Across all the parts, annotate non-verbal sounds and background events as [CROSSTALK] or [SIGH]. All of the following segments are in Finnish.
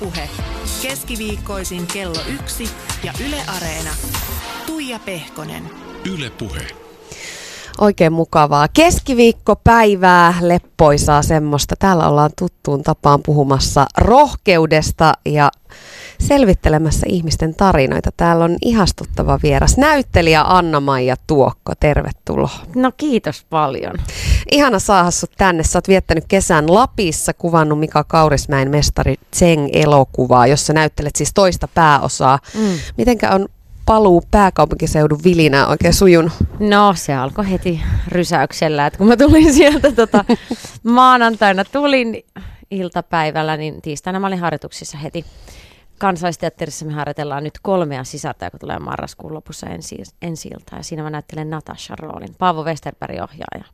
Ylepuhe keskiviikkoisin kello yksi ja Yle Areena. Tuija Pehkonen. Ylepuhe. Oikein mukavaa keskiviikkopäivää, leppoisaa semmoista. Täällä ollaan tuttuun tapaan puhumassa rohkeudesta ja selvittelemässä ihmisten tarinoita. Täällä on ihastuttava vieras, näyttelijä Anna-Maija Tuokko. Tervetuloa. No kiitos paljon. Ihana saada sut tänne. Sä oot viettänyt kesän Lapissa, kuvannut Mika Kaurismäen mestari Tseng-elokuvaa, jossa näyttelet siis toista pääosaa. Mm. Mitenkä on paluu pääkaupunkiseudun vilinä oikein sujunut? No se alkoi heti rysäyksellä, että kun mä tulin sieltä tota, [LAUGHS] maanantaina, tulin iltapäivällä, niin tiistaina mä olin harjoituksissa heti. Kansallisteatterissa me harjoitellaan nyt kolmea sisältöä, joka tulee marraskuun lopussa ensi, ensi ilta. Ja siinä mä näyttelen Natasha roolin, Paavo Westerberg ohjaaja.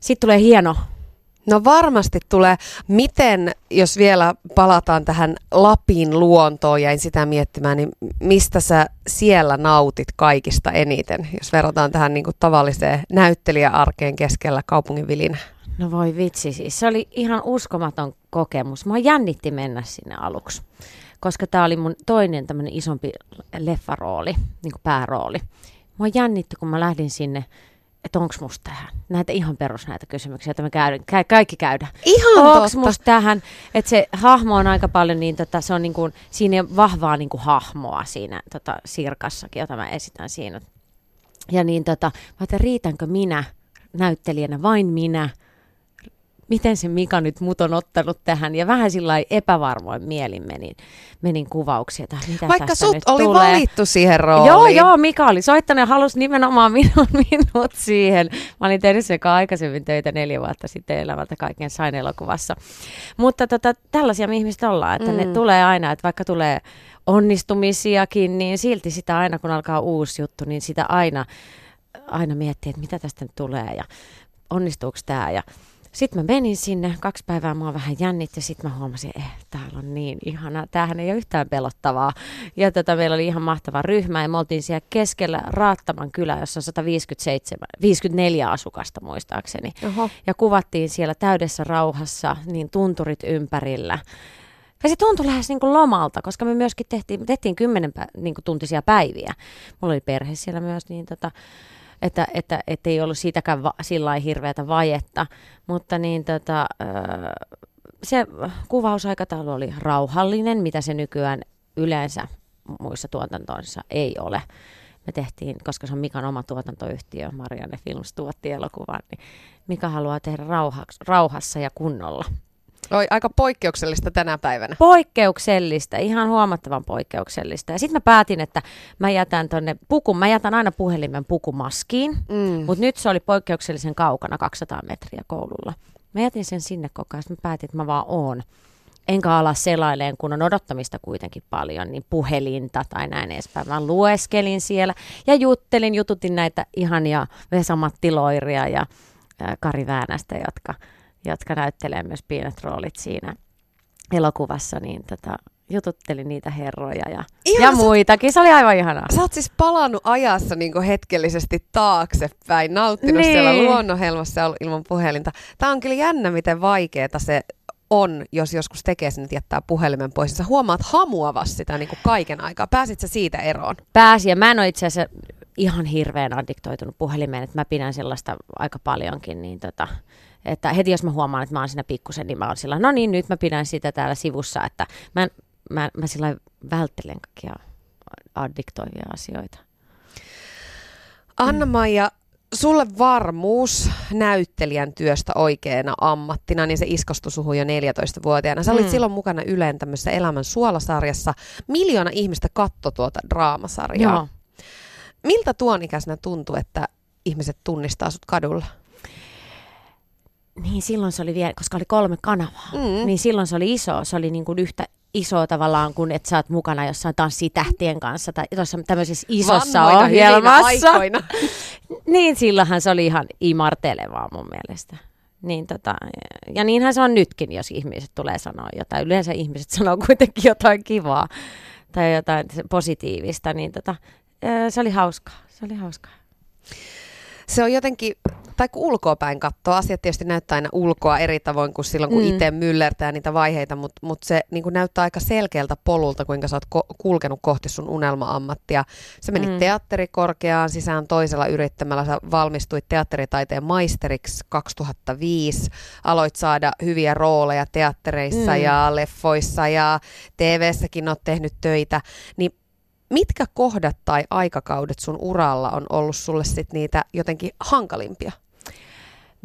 Sitten tulee hieno No varmasti tulee. Miten, jos vielä palataan tähän Lapin luontoon, jäin sitä miettimään, niin mistä sä siellä nautit kaikista eniten, jos verrataan tähän niin kuin tavalliseen näyttelijäarkeen keskellä kaupungin vilinä? No voi vitsi siis. Se oli ihan uskomaton kokemus. Mua jännitti mennä sinne aluksi, koska tämä oli mun toinen tämmöinen isompi leffarooli, niin kuin päärooli. Mua jännitti, kun mä lähdin sinne että onko musta tähän? Näitä ihan perus näitä kysymyksiä, joita me käydään, kä- kaikki käydään. Ihan onko totta. musta tähän? Että se hahmo on aika paljon niin, tota, se on niin kuin, siinä on vahvaa niin kuin hahmoa siinä tota, sirkassakin, jota mä esitän siinä. Ja niin tota, mä että riitänkö minä näyttelijänä, vain minä, miten se Mika nyt mut on ottanut tähän. Ja vähän sillä epävarmoin mielin menin, menin kuvauksiin, että mitä Vaikka tästä sut nyt oli tulee. valittu siihen rooliin. Joo, joo, Mika oli soittanut ja halusi nimenomaan [LAUGHS] minut, minut siihen. Mä olin tehnyt sen aikaisemmin töitä neljä vuotta sitten elävältä kaiken sain elokuvassa. Mutta tota, tällaisia me ihmiset ollaan, että mm. ne tulee aina, että vaikka tulee onnistumisiakin, niin silti sitä aina, kun alkaa uusi juttu, niin sitä aina, aina miettii, että mitä tästä nyt tulee ja onnistuuko tämä ja sitten mä menin sinne, kaksi päivää mua vähän jännitti ja sitten mä huomasin, että eh, täällä on niin ihana, tämähän ei ole yhtään pelottavaa. Ja tota, meillä oli ihan mahtava ryhmä ja me oltiin siellä keskellä Raattaman kylä, jossa on 157, 54 asukasta muistaakseni. Oho. Ja kuvattiin siellä täydessä rauhassa, niin tunturit ympärillä. Ja se tuntui lähes niin kuin lomalta, koska me myöskin tehtiin, me tehtiin kymmenen pä, niin kuin tuntisia päiviä. Mulla oli perhe siellä myös, niin tota, että, että, että ei ollut siitäkään va, sillä hirveätä vajetta. Mutta niin tota, se kuvausaikataulu oli rauhallinen, mitä se nykyään yleensä muissa tuotantoissa ei ole. Me tehtiin, koska se on Mikan oma tuotantoyhtiö, Marianne Films tuotti elokuvan, niin Mika haluaa tehdä rauhassa ja kunnolla. Oi, aika poikkeuksellista tänä päivänä. Poikkeuksellista, ihan huomattavan poikkeuksellista. Ja sitten mä päätin, että mä jätän tonne pukun, mä jätän aina puhelimen pukumaskiin, Mm. mutta nyt se oli poikkeuksellisen kaukana, 200 metriä koululla. Mä jätin sen sinne koko ajan, mä päätin, että mä vaan oon. Enkä ala selaileen, kun on odottamista kuitenkin paljon, niin puhelinta tai näin edespäin. Mä lueskelin siellä ja juttelin, jututin näitä ihania Vesa-Matti Loiria ja Kari Väänästä, jotka, jotka näyttelee myös pienet roolit siinä elokuvassa, niin tota, jututtelin niitä herroja ja, Ihan ja muitakin. Se oli aivan ihanaa. Sä oot siis palannut ajassa niin hetkellisesti taaksepäin, nauttinut Niin. siellä luonnonhelmassa ilman puhelinta. Tämä on kyllä jännä, miten vaikeaa se on, jos joskus tekee sen, että jättää puhelimen pois. Sä huomaat hamuavas sitä niin kuin kaiken aikaa. Pääsit sä siitä eroon? Pääsi ja mä en ole itse asiassa ihan hirveän addiktoitunut puhelimeen, että mä pidän sellaista aika paljonkin, niin tota, että heti jos mä huomaan, että mä oon siinä pikkusen, niin mä oon sillä, no niin, nyt mä pidän sitä täällä sivussa, että mä, en- mä, mä sillä välttelen kaikkia addiktoivia asioita. Anna-Maija, sulle varmuus näyttelijän työstä oikeana ammattina, niin se iskostui suhun jo 14-vuotiaana. Sä olit Mm. silloin mukana Ylen tämmöisessä Elämän suolasarjassa. Miljoona ihmistä katto tuota draamasarjaa. Joo. Miltä tuon ikäisenä tuntui, että ihmiset tunnistaa sut kadulla? Niin silloin se oli vielä, koska oli kolme kanavaa, Mm. niin silloin se oli iso, se oli niin kuin yhtä iso tavallaan kuin, että sä oot mukana jossain tanssitähtien kanssa tai tuossa tämmöisessä isossa Vanhoina hyvinä ohjelmassa. [LAUGHS] Niin silloinhan se oli ihan imartelevaa mun mielestä. Niin tota, ja niinhän se on nytkin, jos ihmiset tulee sanoa jotain. Yleensä ihmiset [LAUGHS] sanoo kuitenkin jotain kivaa tai jotain positiivista, niin tota, se oli hauskaa. Se oli hauskaa. Se on jotenkin, tai kun ulkoa päin katsoo, asiat tietysti näyttää aina ulkoa eri tavoin kuin silloin, kun mm. itse myllertää niitä vaiheita, mutta mut se niin näyttää aika selkeältä polulta, kuinka sä oot ko- kulkenut kohti sun unelma-ammattia. Sä menit mm. teatterikorkeaan sisään toisella yrittämällä, sä valmistuit teatteritaiteen maisteriksi 2005, aloit saada hyviä rooleja teattereissa mm. ja leffoissa ja TV-säkin oot tehnyt töitä, niin mitkä kohdat tai aikakaudet sun uralla on ollut sulle sit niitä jotenkin hankalimpia?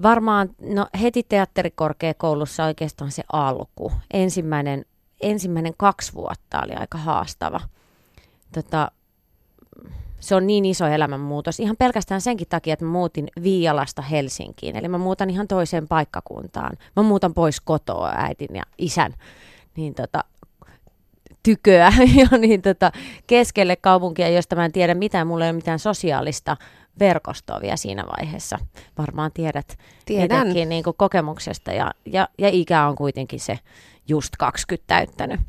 Varmaan, no heti teatterikorkeakoulussa oikeastaan se alku. Ensimmäinen, ensimmäinen kaksi vuotta oli aika haastava. Tota, se on niin iso elämänmuutos. Ihan pelkästään senkin takia, että mä muutin Viialasta Helsinkiin. Eli mä muutan ihan toiseen paikkakuntaan. Mä muutan pois kotoa äidin ja isän. Niin tota, tyköä [LAUGHS] jo niin tota, keskelle kaupunkia, josta mä en tiedä mitään. Mulla ei ole mitään sosiaalista verkostoa vielä siinä vaiheessa. Varmaan tiedät Tiedän. niin kokemuksesta ja, ja, ja ikä on kuitenkin se just 20 täyttänyt.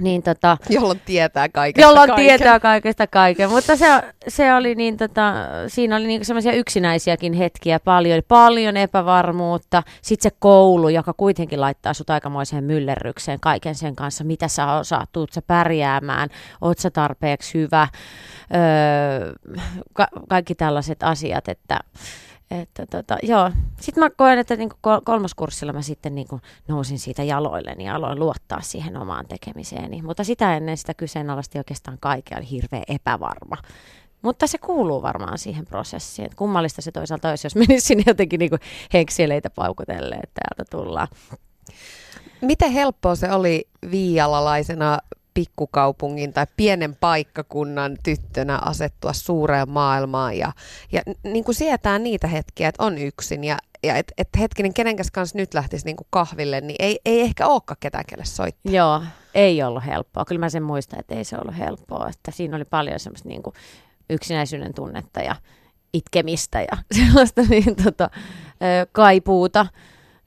Niin, tota, jolloin tietää kaikesta Jolloin kaiken. tietää kaikesta kaiken, mutta se, se oli niin, tota, siinä oli niin semmoisia yksinäisiäkin hetkiä. Paljon, paljon epävarmuutta. Sitten se koulu, joka kuitenkin laittaa sut aikamoiseen myllerrykseen kaiken sen kanssa, mitä sä osaat, tuut sä pärjäämään, oot sä tarpeeksi hyvä, öö, ka- kaikki tällaiset asiat, että että tota, joo. Sitten mä koen, että niin kolmoskurssilla mä sitten niin nousin siitä jaloilleni ja aloin luottaa siihen omaan tekemiseeni. Mutta sitä ennen sitä kyseenalaisti oikeastaan kaikkea oli hirveän epävarma. Mutta se kuuluu varmaan siihen prosessiin. Että kummallista se toisaalta olisi, jos menisi sinne jotenkin niin henkseleitä paukutelle, että täältä tullaan. Miten helppoa se oli viialalaisena pikkukaupungin tai pienen paikkakunnan tyttönä asettua suureen maailmaan ja, ja niin kuin sietää niitä hetkiä, että on yksin ja, ja että et hetkinen, kenenkäs kanssa nyt lähtisi niin kuin kahville, niin ei, ei ehkä olekaan ketään, kelle soittaa. Joo, ei ollut helppoa. Kyllä mä sen muistan, että ei se ollut helppoa. Että siinä oli paljon semmoista niin kuin yksinäisyyden tunnetta ja itkemistä ja [LAUGHS] sellaista niin, tota, kaipuuta.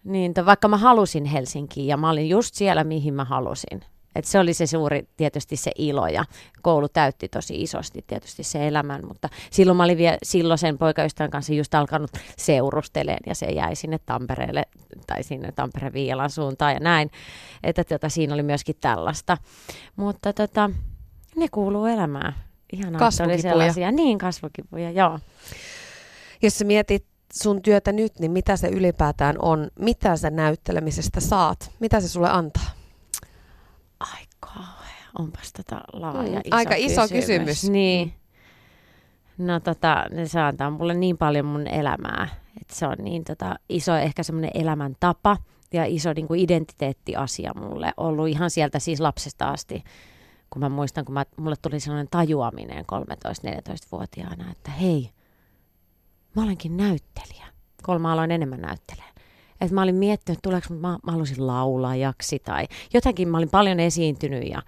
Niin, to, vaikka mä halusin Helsinkiin ja mä olin just siellä, mihin mä halusin, et se oli se suuri tietysti se ilo ja koulu täytti tosi isosti tietysti se elämän, mutta silloin mä olin vielä silloisen poikaystävän kanssa just alkanut seurusteleen ja se jäi sinne Tampereelle tai sinne Tampereen Viialan suuntaan ja näin, että tota, siinä oli myöskin tällaista. Mutta tota, ne kuuluu elämään. Ihan kasvukipuja. Niin, kasvukipuja, joo. Jos sä mietit sun työtä nyt, niin mitä se ylipäätään on? Mitä sä näyttelemisestä saat? Mitä se sulle antaa? Onpas tota laaja mm, iso Aika iso kysymys. kysymys. Niin. No tota, ne se antaa mulle niin paljon mun elämää. Että se on niin tota, iso ehkä semmoinen elämäntapa ja iso niin kuin identiteettiasia mulle ollut ihan sieltä siis lapsesta asti. Kun mä muistan, kun mä, mulle tuli sellainen tajuaminen 13-14-vuotiaana, että hei, mä olenkin näyttelijä. Kolma aloin enemmän näyttelee. Että mä olin miettinyt, että tuleeko mä, mä halusin laulajaksi tai jotenkin mä olin paljon esiintynyt ja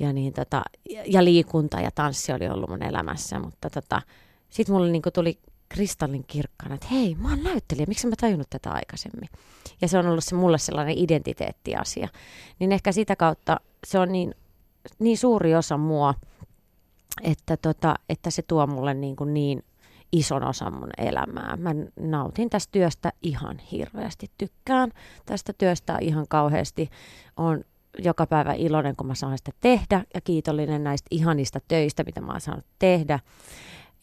ja, niin tota, ja liikunta ja tanssi oli ollut mun elämässä, mutta tota, sitten mulle niin tuli kristallin kirkkana, että hei, mä oon näyttelijä, miksi mä tajunnut tätä aikaisemmin? Ja se on ollut se mulle sellainen identiteettiasia. Niin ehkä sitä kautta se on niin, niin suuri osa mua, että, tota, että se tuo mulle niin, kuin niin ison osan mun elämää. Mä nautin tästä työstä ihan hirveästi. Tykkään tästä työstä ihan kauheasti. On joka päivä iloinen, kun mä saan sitä tehdä ja kiitollinen näistä ihanista töistä, mitä mä oon saanut tehdä.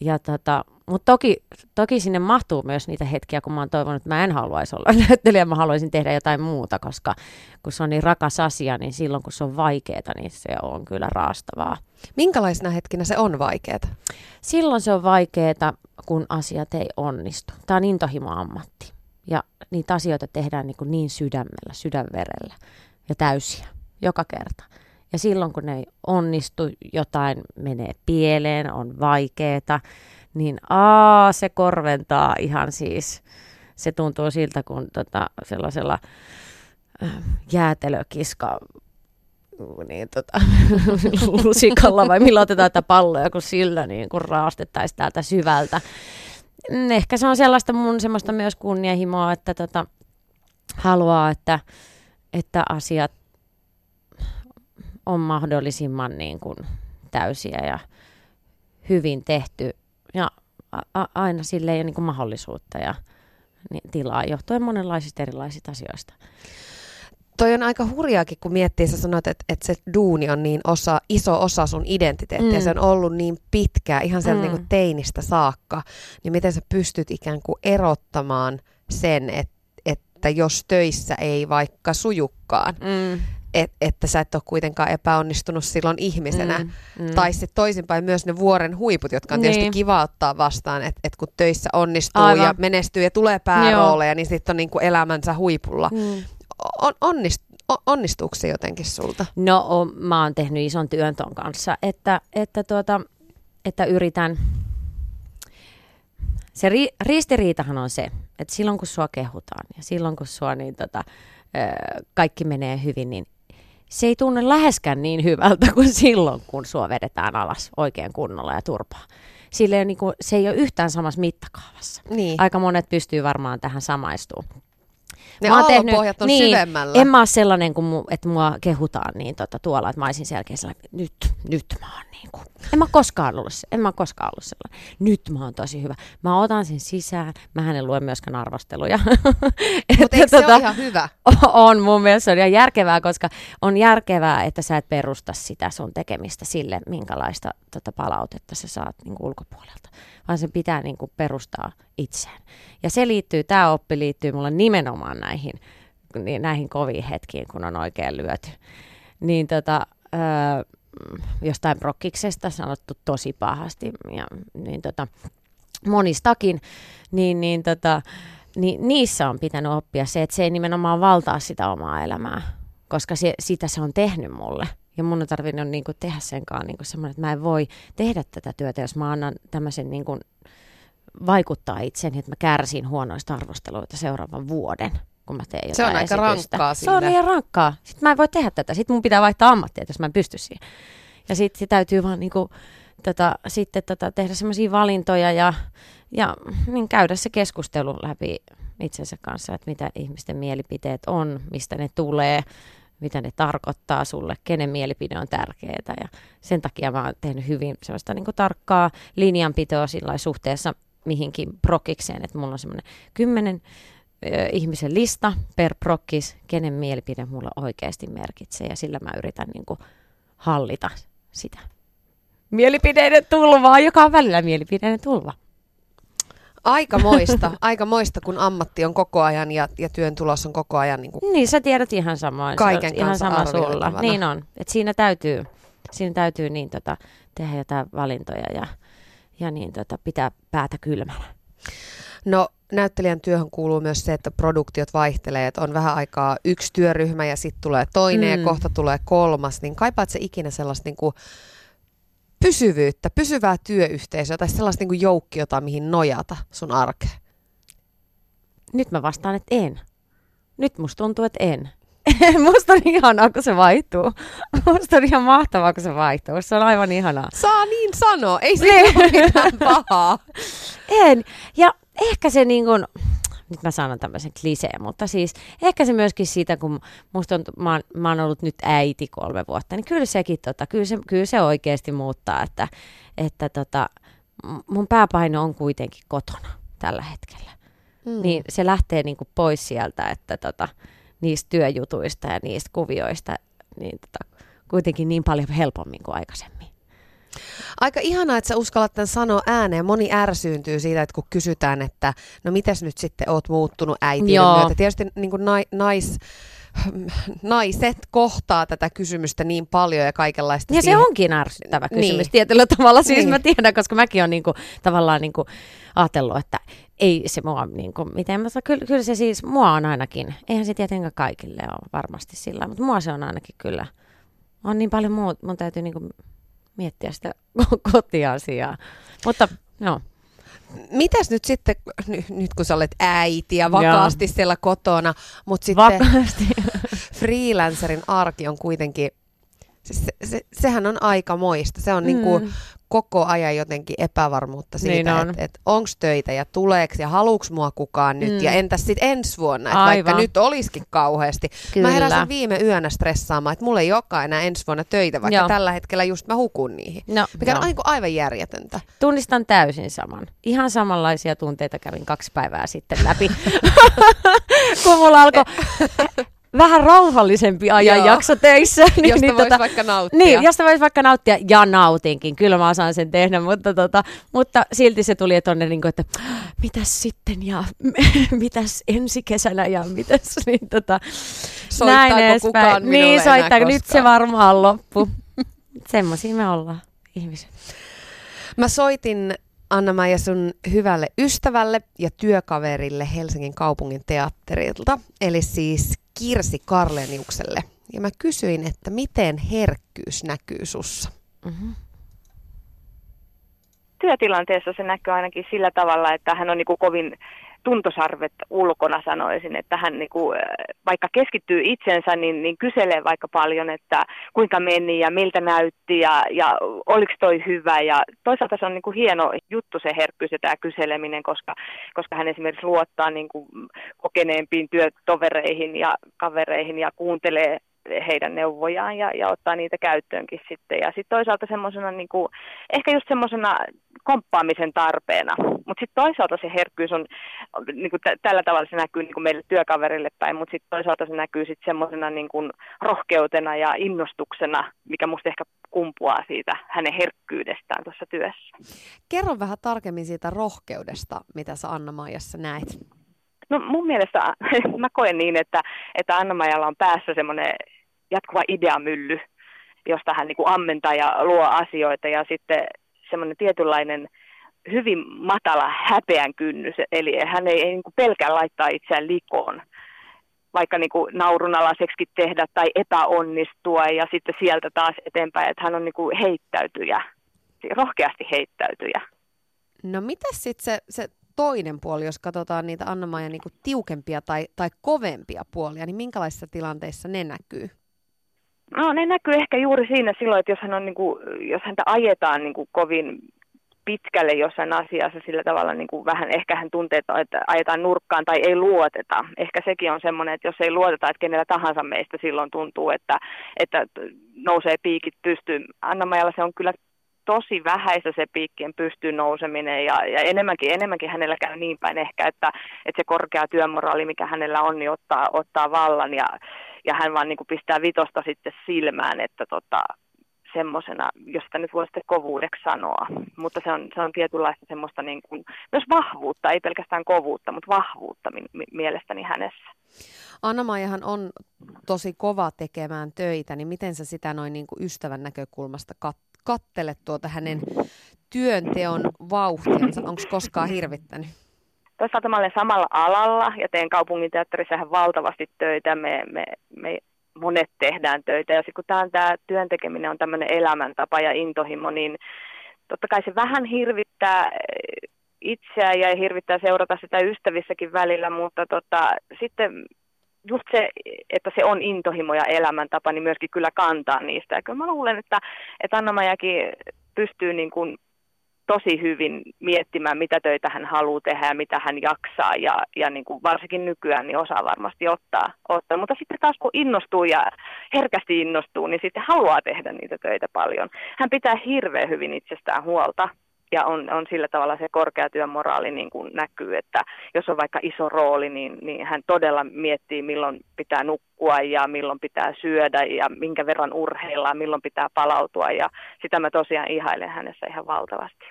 Ja tota, mutta toki, toki sinne mahtuu myös niitä hetkiä, kun mä oon toivonut, että mä en haluaisi olla [LAUGHS] näyttelijä, mä haluaisin tehdä jotain muuta, koska kun se on niin rakas asia, niin silloin kun se on vaikeaa, niin se on kyllä raastavaa. Minkälaisena hetkinä se on vaikeaa? Silloin se on vaikeaa, kun asiat ei onnistu. Tämä on intohimo-ammatti ja niitä asioita tehdään niin, kuin niin sydämellä, sydänverellä ja täysiä joka kerta. Ja silloin kun ne ei onnistu, jotain menee pieleen, on vaikeeta, niin aa, se korventaa ihan siis, se tuntuu siltä, kun tota, sellaisella äh, jäätelökiska niin tota, [LAUGHS] lusikalla vai millä otetaan tätä palloja, kun sillä niin kun raastettaisiin täältä syvältä. Ehkä se on sellaista mun semmoista myös kunnianhimoa, että tota, haluaa, että, että asiat on mahdollisimman niin kuin täysiä ja hyvin tehty. Ja a- a- aina sille ei ole niin kuin mahdollisuutta ja niin, tilaa johtuen monenlaisista erilaisista asioista. Toi on aika hurjaakin, kun miettii, sä sanoit, että, että se duuni on niin osa, iso osa sun identiteettiä, Mm. se on ollut niin pitkään, ihan sieltä Mm. niin kuin teinistä saakka, niin miten sä pystyt ikään kuin erottamaan sen, että, että jos töissä ei vaikka sujukkaan, Mm. Et, että sä et ole kuitenkaan epäonnistunut silloin ihmisenä, Mm, mm. Tai sitten toisinpäin myös ne vuoren huiput, jotka on tietysti Niin. kiva ottaa vastaan, että et kun töissä onnistuu Aivan. ja menestyy ja tulee päärooleja, niin sitten on niinku elämänsä huipulla. Mm. On, onnist, on, onnistuuko se jotenkin sulta? No, o, mä oon tehnyt ison työn ton kanssa, että, että, tuota, että yritän... Se ri, ristiriitahan on se, että silloin kun sua kehutaan ja silloin kun sua niin, tota, kaikki menee hyvin, niin se ei tunne läheskään niin hyvältä kuin silloin, kun sua vedetään alas oikein kunnolla ja turpaa. Silleen, niin kuin, se ei ole yhtään samassa mittakaavassa. Niin. Aika monet pystyy varmaan tähän samaistumaan. Ne Mä aallonpohjat on niin, syvemmällä. En mä ole sellainen, kun mu, että mua kehutaan niin tota, tuolla, että mä olisin selkeä sellainen, nyt, nyt mä oon niin kuin. En mä koskaan ollut, en mä koskaan ollut sellainen. Nyt mä oon tosi hyvä. Mä otan sen sisään. Mä en lue myöskään arvosteluja. [LAUGHS] Mutta eikö se ole ihan hyvä? [LAUGHS] on mun mielestä se on ihan järkevää, koska on järkevää, että sä et perusta sitä sun tekemistä sille, minkälaista tota, palautetta sä saat niin ulkopuolelta, vaan se pitää niin kuin, perustaa itseen. Ja se liittyy, tämä oppi liittyy mulle nimenomaan näihin, niin, näihin koviin hetkiin, kun on oikein lyöty. Niin tota, öö, jostain brokkiksesta sanottu tosi pahasti ja niin tota, monistakin, niin, niin tota, niin niissä on pitänyt oppia se, että se ei nimenomaan valtaa sitä omaa elämää, koska se, sitä se on tehnyt mulle. Ja mun on tarvinnut niin kuin tehdä senkaan niin kuin semmoinen, että mä en voi tehdä tätä työtä, jos mä annan tämmöisen niin kuin vaikuttaa itseni, että mä kärsin huonoista arvosteluita seuraavan vuoden, kun mä teen Se on jotain aika esitystä. rankkaa Se on liian rankkaa. Sitten mä en voi tehdä tätä. Sitten mun pitää vaihtaa ammattia, jos mä en pysty siihen. Ja sitten sit täytyy vaan niinku, tota, sitten tota, tehdä semmoisia valintoja ja, ja niin käydä se keskustelu läpi itsensä kanssa, että mitä ihmisten mielipiteet on, mistä ne tulee, mitä ne tarkoittaa sulle, kenen mielipide on tärkeää. Ja sen takia mä oon tehnyt hyvin semmoista niin tarkkaa linjanpitoa suhteessa mihinkin prokikseen, että mulla on semmoinen kymmenen ihmisen lista per prokkis, kenen mielipide mulle oikeasti merkitsee, ja sillä mä yritän niin kuin hallita sitä mielipideiden tulvaa, joka on välillä mielipideiden tulva. Aika moista, [LAUGHS] aika moista, kun ammatti on koko ajan ja, ja työn tulos on koko ajan niin kuin Niin, sä tiedät ihan samoin. Kaiken ihan sama sulla. Niin on. Et siinä täytyy, siinä täytyy niin tota, tehdä jotain valintoja ja, ja niin tota, pitää päätä kylmänä. No näyttelijän työhön kuuluu myös se, että produktiot vaihtelee, että on vähän aikaa yksi työryhmä ja sitten tulee toinen. Mm. ja kohta tulee kolmas, niin kaipaat se ikinä sellaista niin kuin pysyvyyttä, pysyvää työyhteisöä tai sellaista niin kuin joukkiota, mihin nojata sun arkeen? Nyt mä vastaan, että en. Nyt musta tuntuu, että en. [LAUGHS] musta on ihanaa, kun se vaihtuu. Musta on ihan mahtavaa, kun se vaihtuu. Se on aivan ihanaa. Saa niin sanoa, ei se ole mitään pahaa. [LAUGHS] En. Ja ehkä se niin kuin, nyt mä sanon tämmöisen kliseen, mutta siis ehkä se myöskin siitä, kun musta on, mä, oon, mä oon ollut nyt äiti kolme vuotta, niin kyllä sekin, tota, kyllä, se, kyllä se oikeasti muuttaa, että, että tota, mun pääpaino on kuitenkin kotona tällä hetkellä. Mm. Niin se lähtee niin kuin pois sieltä, että tota, niistä työjutuista ja niistä kuvioista, niin tota, kuitenkin niin paljon helpommin kuin aikaisemmin. Aika ihanaa, että sä uskallat tämän sanoa ääneen. Moni ärsyyntyy siitä, että kun kysytään, että no mitäs nyt sitten oot muuttunut Joo. myötä. Tietysti niin kuin nai, nais, naiset kohtaa tätä kysymystä niin paljon ja kaikenlaista. Ja se siihen- onkin ärsyttävä kysymys Niin. niin. tietyllä tavalla. Siis Niin. niin. mä tiedän, koska mäkin olen niinku, tavallaan niinku ajatellut, että ei se mua niinku, miten, mutta kyllä, kyllä se siis, mua on ainakin, eihän se tietenkään kaikille ole varmasti sillä, mutta mua se on ainakin kyllä, on niin paljon muut, mun täytyy niinku miettiä sitä [LAUGHS] kotiasiaa. Mutta no, Mitäs nyt sitten, ny, nyt kun sä olet äiti ja vakaasti siellä kotona, mutta sitten vakaasti. [LAUGHS] freelancerin arki on kuitenkin, se, se, sehän on aika moista. Se on mm. niin kuin koko ajan jotenkin epävarmuutta siitä, Niin on. että et onko töitä ja tuleeko ja haluuks mua kukaan nyt Mm. ja entäs sitten ensi vuonna, että vaikka nyt olisikin kauheasti. Kyllä. Mä heräsin viime yönä stressaamaan, että mulla ei olekaan enää ensi vuonna töitä, vaikka Joo. tällä hetkellä just mä hukun niihin. No, Mikä on aivan, aivan järjetöntä. Tunnistan täysin saman. Ihan samanlaisia tunteita kävin kaksi päivää sitten läpi, [LAUGHS] kun mulla alkoi vähän rauhallisempi ajanjakso töissä. [LAUGHS] Niin, Josta niin, voisi vaikka nauttia. Niin, josta voisi vaikka nauttia, ja nautinkin. Kyllä mä osaan sen tehdä, mutta, tota, mutta silti se tuli tonne, niin kuin, että mitäs sitten ja [LAUGHS] mitäs ensi kesänä ja mitäs, [LAUGHS] niin tota, Soittaako näin edespäin. kukaan minulle Niin, soittaako, nyt se varmaan loppu. Semmoisia me ollaan, ihmiset. Mä soitin anna ja sun hyvälle ystävälle ja työkaverille Helsingin kaupungin teatterilta, eli siis Kirsi Karleniukselle. Ja mä kysyin, että miten herkkyys näkyy sussa? Mm-hmm. työtilanteessa se näkyy ainakin sillä tavalla, että hän on niin kuin kovin tuntosarvet ulkona sanoisin, että hän niin kuin, vaikka keskittyy itsensä, niin, niin kyselee vaikka paljon, että kuinka meni ja miltä näytti ja, ja oliko toi hyvä. Ja toisaalta se on niin kuin hieno juttu se herkkyys ja tämä kyseleminen, koska, koska hän esimerkiksi luottaa niin kuin kokeneempiin työtovereihin ja kavereihin ja kuuntelee heidän neuvojaan ja, ja ottaa niitä käyttöönkin sitten. Ja sitten toisaalta semmoisena, niin kuin, ehkä just semmoisena komppaamisen tarpeena. Mutta sitten toisaalta se herkkyys on, niin kuin t- tällä tavalla se näkyy niin kuin meille työkaverille päin, mutta sitten toisaalta se näkyy sitten semmoisena niin kuin rohkeutena ja innostuksena, mikä musta ehkä kumpuaa siitä hänen herkkyydestään tuossa työssä. Kerro vähän tarkemmin siitä rohkeudesta, mitä sä Anna-Maijassa näet. No mun mielestä [LAUGHS] mä koen niin, että, että Anna-Maijalla on päässä semmoinen jatkuva ideamylly, josta hän niin kuin ammentaa ja luo asioita ja sitten semmoinen tietynlainen hyvin matala häpeän kynnys, eli hän ei, ei niin kuin pelkää laittaa itseään likoon, vaikka niin kuin naurunalaiseksi tehdä tai epäonnistua ja sitten sieltä taas eteenpäin, että hän on niin kuin heittäytyjä, rohkeasti heittäytyjä. No mitä sitten se, se toinen puoli, jos katsotaan niitä Anna-Maijan niinku tiukempia tai, tai kovempia puolia, niin minkälaisissa tilanteissa ne näkyy? No ne näkyy ehkä juuri siinä silloin, että jos, hän on, niin kuin, jos häntä ajetaan niin kuin kovin pitkälle jossain asiassa sillä tavalla niin kuin vähän, ehkä hän tuntee, että ajetaan nurkkaan tai ei luoteta. Ehkä sekin on semmoinen, että jos ei luoteta, että kenellä tahansa meistä silloin tuntuu, että, että nousee piikit pystyyn. Anna-Maijalla se on kyllä tosi vähäistä se piikkien pystyyn nouseminen ja, ja enemmänkin, enemmänkin hänellä käy niin päin ehkä, että, että se korkea työmoraali, mikä hänellä on, niin ottaa, ottaa vallan ja, ja hän vaan niin kuin pistää vitosta sitten silmään, että tota, semmoisena, jos sitä nyt voi sitten kovuudeksi sanoa, mutta se on, se on tietynlaista semmoista niin kuin, myös vahvuutta, ei pelkästään kovuutta, mutta vahvuutta mi- mi- mielestäni hänessä. Anna-Maijahan on tosi kova tekemään töitä, niin miten sä sitä noin niin kuin ystävän näkökulmasta kat- kattelet tuota hänen työnteon vauhtiansa? Onko koskaan hirvittänyt? Toisaalta mä olen samalla alalla ja teen kaupunginteatterissa ihan valtavasti töitä. Me, me, me monet tehdään töitä ja sitten kun tämä, tämä työn tekeminen on tämmöinen elämäntapa ja intohimo, niin totta kai se vähän hirvittää itseä ja hirvittää seurata sitä ystävissäkin välillä, mutta tota, sitten just se, että se on intohimo ja elämäntapa, niin myöskin kyllä kantaa niistä. Ja kyllä mä luulen, että, että Anna-Maijakin pystyy niin kuin tosi hyvin miettimään, mitä töitä hän haluaa tehdä ja mitä hän jaksaa. Ja, ja niin kuin varsinkin nykyään niin osaa varmasti ottaa, ottaa. Mutta sitten taas kun innostuu ja herkästi innostuu, niin sitten haluaa tehdä niitä töitä paljon. Hän pitää hirveän hyvin itsestään huolta ja on, on sillä tavalla se korkea työmoraali niin kuin näkyy, että jos on vaikka iso rooli, niin, niin hän todella miettii, milloin pitää nukkua ja milloin pitää syödä ja minkä verran urheilla, milloin pitää palautua ja sitä mä tosiaan ihailen hänessä ihan valtavasti.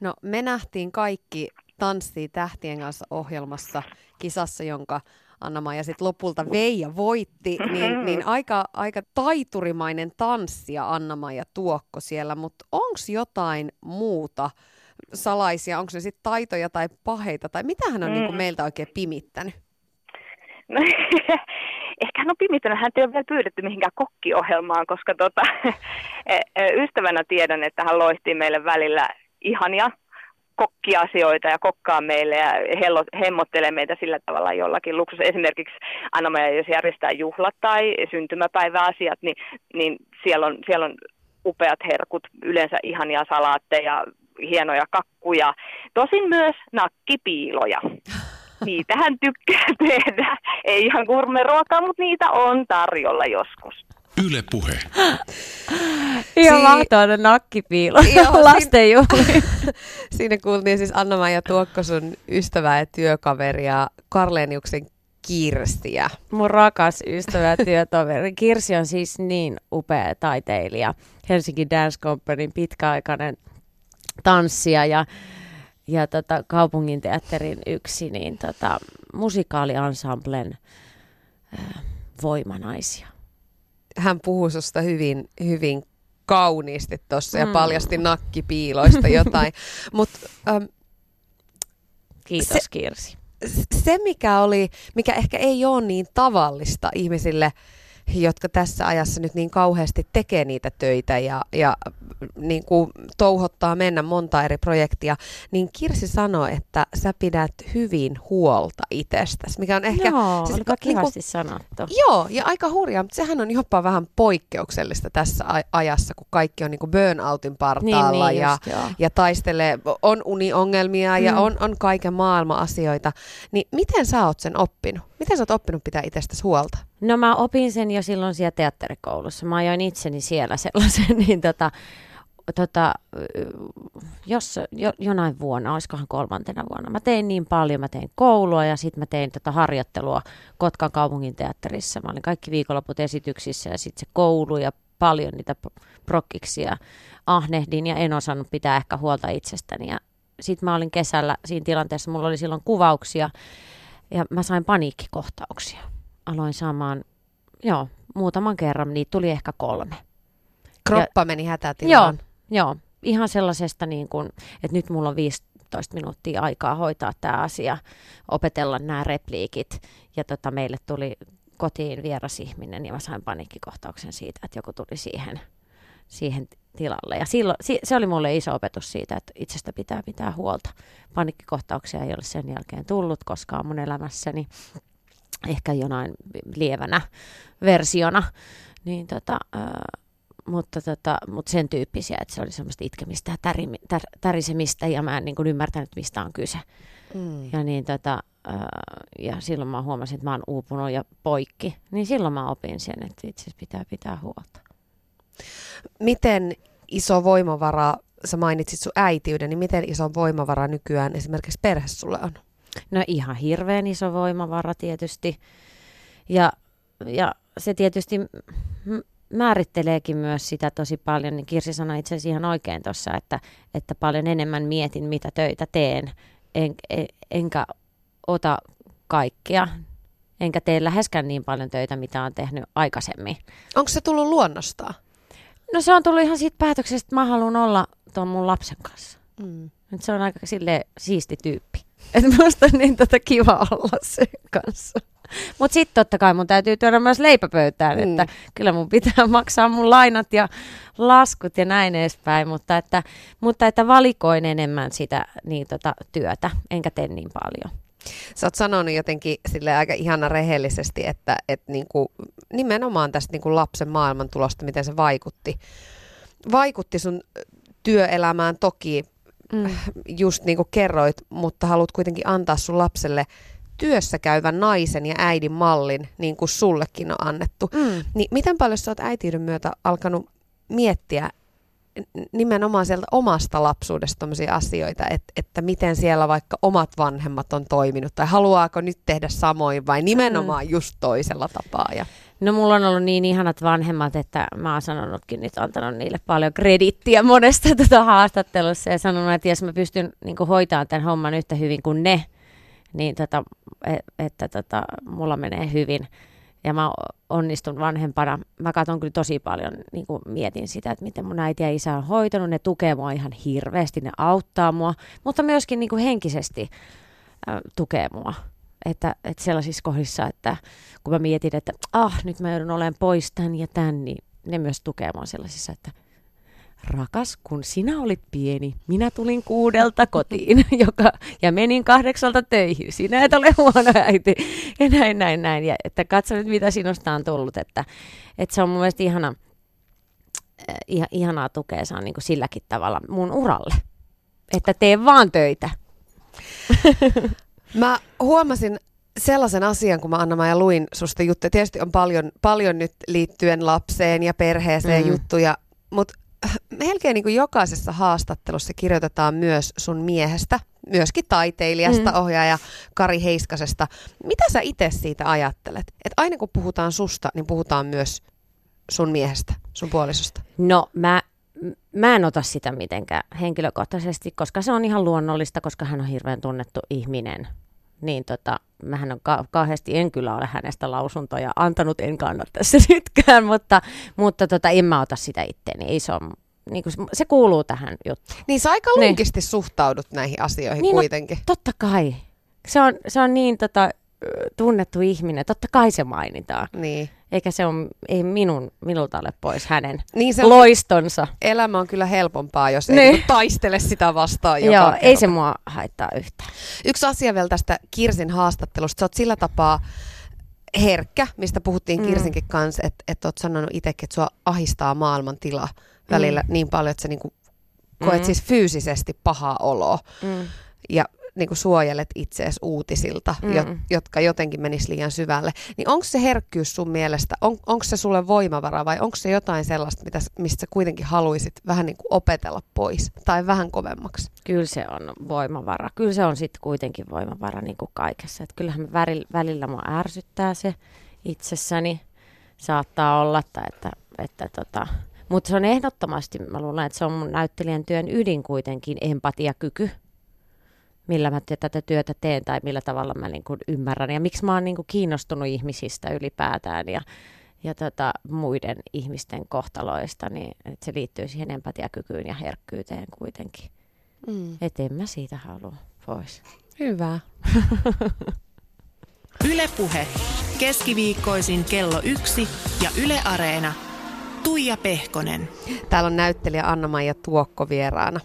No me nähtiin kaikki Tanssii tähtien kanssa ohjelmassa kisassa, jonka Anna-Maija sitten lopulta vei ja voitti, niin, [LAUGHS] niin aika, aika taiturimainen tanssia Anna-Maija tuokko siellä, mutta onko jotain muuta salaisia, onko ne sitten taitoja tai paheita, tai mitä hän on mm. niin kuin meiltä oikein pimittänyt? [LAUGHS] No, ehkä hän on pimittänyt, hän ei ole vielä pyydetty mihinkään kokkiohjelmaan, koska tota, [LAUGHS] ystävänä tiedän, että hän loihtii meille välillä ihania kokkiasioita ja kokkaa meille ja hello, hemmottelee meitä sillä tavalla jollakin luksus. Esimerkiksi anna jos järjestää juhlat tai syntymäpäiväasiat, niin, niin siellä, on, siellä on upeat herkut, yleensä ihania salaatteja, hienoja kakkuja. Tosin myös nakkipiiloja. [LAUGHS] Niitähän tykkää tehdä. Ei ihan ruokaa, mutta niitä on tarjolla joskus. Yle Puhe. Ihan si- mahtavaa nakkipiilo lastenjuhliin. [LAUGHS] Siinä kuultiin siis Anna-Maija Tuokko sun ystävää ja työkaveria Karleniuksen Kirstiä. Mun rakas ystävä ja työtoveri. Kirsi on siis niin upea taiteilija. Helsinki Dance Companyn pitkäaikainen tanssija ja, ja tota, kaupunginteatterin yksi niin tota, musikaaliansamblen äh, voimanaisia hän puhui susta hyvin, hyvin kauniisti tuossa mm. ja paljasti nakkipiiloista [LAUGHS] jotain. Mut, ähm, Kiitos se, Kirsi. Se, mikä, oli, mikä ehkä ei ole niin tavallista ihmisille, jotka tässä ajassa nyt niin kauheasti tekee niitä töitä ja, ja niin kuin touhottaa mennä monta eri projektia, niin Kirsi sanoi, että sä pidät hyvin huolta itsestäsi, mikä on ehkä... Joo, siis, olipa niin kuin, sanottu. Joo, ja aika hurjaa, mutta sehän on jopa vähän poikkeuksellista tässä ajassa, kun kaikki on niin kuin burnoutin partaalla niin, niin, ja, just, ja taistelee, on uniongelmia mm. ja on, on kaiken maailman asioita. Niin miten sä oot sen oppinut? Miten sä oot oppinut pitää itsestäsi huolta? No mä opin sen jo silloin siellä teatterikoulussa. Mä ajoin itseni siellä sellaisen, [LAUGHS] niin tota, tota, jos, jo, jonain vuonna, olisikohan kolmantena vuonna, mä tein niin paljon, mä tein koulua ja sitten mä tein tota harjoittelua Kotkan kaupungin teatterissa. Mä olin kaikki viikonloput esityksissä ja sitten se koulu ja paljon niitä prokkiksia ahnehdin ja en osannut pitää ehkä huolta itsestäni. Ja sitten mä olin kesällä siinä tilanteessa, mulla oli silloin kuvauksia ja mä sain paniikkikohtauksia. Aloin saamaan, joo, muutaman kerran, niitä tuli ehkä kolme. Kroppa ja, meni hätätilaan. Joo, joo, ihan sellaisesta niin kuin, että nyt mulla on 15 minuuttia aikaa hoitaa tämä asia, opetella nämä repliikit. Ja tota, meille tuli kotiin vieras ihminen ja mä sain paniikkikohtauksen siitä, että joku tuli siihen, siihen tilalle. Ja silloin, se oli mulle iso opetus siitä, että itsestä pitää pitää huolta. Panikkikohtauksia ei ole sen jälkeen tullut koskaan mun elämässäni. Ehkä jonain lievänä versiona. Niin tota, äh, mutta, tota, mutta sen tyyppisiä, että se oli semmoista itkemistä ja täri, tär, tärisemistä ja mä en niin kuin ymmärtänyt, mistä on kyse. Mm. Ja, niin, tota, äh, ja silloin mä huomasin, että mä oon uupunut ja poikki. Niin silloin mä opin sen, että itse pitää pitää huolta. Miten iso voimavara, sä mainitsit sun äitiyden, niin miten iso voimavara nykyään esimerkiksi perhe sulle on? No ihan hirveän iso voimavara tietysti. Ja, ja se tietysti määritteleekin myös sitä tosi paljon, niin Kirsi sanoi itse asiassa ihan oikein tuossa, että, että paljon enemmän mietin, mitä töitä teen, en, en, enkä ota kaikkea, enkä tee läheskään niin paljon töitä, mitä on tehnyt aikaisemmin. Onko se tullut luonnostaan? No se on tullut ihan siitä päätöksestä, että mä haluan olla tuon mun lapsen kanssa. Mm. Et se on aika sille siisti tyyppi. Että musta on niin tota kiva olla sen kanssa. Mutta sitten totta kai mun täytyy tuoda myös leipäpöytään, mm. että kyllä mun pitää [LAUGHS] maksaa mun lainat ja laskut ja näin edespäin, mutta että, mutta että valikoin enemmän sitä niin tota, työtä, enkä tee niin paljon. Sä oot sanonut jotenkin sille aika ihana rehellisesti, että, että niinku, nimenomaan tästä niinku lapsen maailmantulosta, miten se vaikutti. Vaikutti sun työelämään toki, mm. just niin kuin kerroit, mutta haluat kuitenkin antaa sun lapselle työssä käyvän naisen ja äidin mallin, niin kuin sullekin on annettu. Mm. Niin miten paljon sä oot äitiyden myötä alkanut miettiä nimenomaan sieltä omasta lapsuudesta asioita, että, että miten siellä vaikka omat vanhemmat on toiminut, tai haluaako nyt tehdä samoin, vai nimenomaan mm. just toisella tapaa. Ja... No mulla on ollut niin ihanat vanhemmat, että mä oon sanonutkin nyt, antanut niille paljon kredittiä monesta [LAUGHS] tuota haastattelussa, ja sanonut, että jos mä pystyn niin hoitamaan tämän homman yhtä hyvin kuin ne, niin tota, et, että tota, mulla menee hyvin ja mä onnistun vanhempana. Mä katson kyllä tosi paljon, niin kuin mietin sitä, että miten mun äiti ja isä on hoitanut. Ne tukee mua ihan hirveästi, ne auttaa mua, mutta myöskin niin kuin henkisesti äh, tukee mua. Että, että sellaisissa kohdissa, että kun mä mietin, että ah, nyt mä joudun olemaan pois tän ja tän, niin ne myös tukee mua sellaisissa, että rakas, kun sinä olit pieni, minä tulin kuudelta kotiin [LAUGHS] joka, ja menin kahdeksalta töihin. Sinä et ole huono äiti. Ja näin, näin, näin. Ja että katso nyt, mitä sinusta on tullut. Että, että se on mun mielestä ihana, eh, ihanaa tukea saan niin silläkin tavalla mun uralle. Että tee vaan töitä. [LAUGHS] Mä huomasin sellaisen asian, kun mä Anna ja luin susta juttuja. Tietysti on paljon, paljon nyt liittyen lapseen ja perheeseen mm. juttuja, mutta melkein niin kuin jokaisessa haastattelussa kirjoitetaan myös sun miehestä, myöskin taiteilijasta, mm. ohjaaja Kari Heiskasesta. Mitä sä itse siitä ajattelet? Että aina kun puhutaan susta, niin puhutaan myös sun miehestä, sun puolisosta. No mä, mä en ota sitä mitenkään henkilökohtaisesti, koska se on ihan luonnollista, koska hän on hirveän tunnettu ihminen. Niin tota, mähän on ka- kauheasti, en kyllä ole hänestä lausuntoja antanut, en kanna tässä nytkään, mutta, mutta tota, en mä ota sitä itteeni. Ei se, on, niin kuin, se kuuluu tähän juttuun. Niin sä aika lunkisti niin. suhtaudut näihin asioihin niin, no, kuitenkin. No, totta kai. Se on, se on niin tota, tunnettu ihminen, totta kai se mainitaan. Niin. Eikä se on, ei minun, minulta ole pois hänen niin se loistonsa. Elämä on kyllä helpompaa, jos niin. ei niinku taistele sitä vastaan joka Joo, kerta. ei se mua haittaa yhtään. Yksi asia vielä tästä Kirsin haastattelusta. Sä oot sillä tapaa herkkä, mistä puhuttiin mm. Kirsinkin kanssa, että et oot sanonut itsekin, että sua ahistaa maailman tila välillä mm. niin paljon, että sä niinku koet mm. siis fyysisesti pahaa oloa. Mm. Ja niin kuin suojelet itseesi uutisilta, mm. jo, jotka jotenkin menis liian syvälle. Niin onko se herkkyys sun mielestä, on, onko se sulle voimavara vai onko se jotain sellaista, mitä, mistä sä kuitenkin haluaisit vähän niin kuin opetella pois tai vähän kovemmaksi? Kyllä se on voimavara. Kyllä se on sitten kuitenkin voimavara niin kuin kaikessa. Et kyllähän välillä, välillä mua ärsyttää se itsessäni. Saattaa olla, että, että, että tota, mutta se on ehdottomasti, mä luulen, että se on mun näyttelijän työn ydin kuitenkin empatiakyky millä mä tätä työtä teen tai millä tavalla mä niin kuin ymmärrän ja miksi mä oon niin kuin kiinnostunut ihmisistä ylipäätään ja, ja tota, muiden ihmisten kohtaloista, niin että se liittyy siihen empatiakykyyn ja herkkyyteen kuitenkin. Mm. Että en mä siitä halua pois. Hyvä. [LAUGHS] Ylepuhe keskiviikkoisin kello yksi ja Yle Areena. Tuija Pehkonen. Täällä on näyttelijä Anna-Maija Tuokko vieraana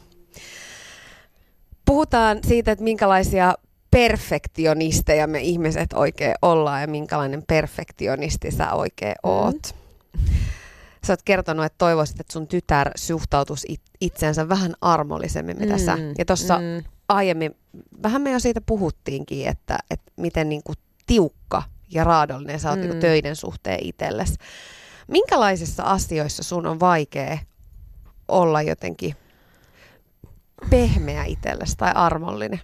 puhutaan siitä, että minkälaisia perfektionisteja me ihmiset oikein ollaan ja minkälainen perfektionisti sä oikein mm. oot. Sä oot kertonut, että toivoisit, että sun tytär suhtautuisi it- itseensä vähän armollisemmin, mitä mm. sä. Ja tuossa mm. aiemmin, vähän me jo siitä puhuttiinkin, että, että miten niin kuin tiukka ja raadollinen sä oot mm. niin töiden suhteen itsellesi. Minkälaisissa asioissa sun on vaikea olla jotenkin pehmeä itsellesi tai armollinen?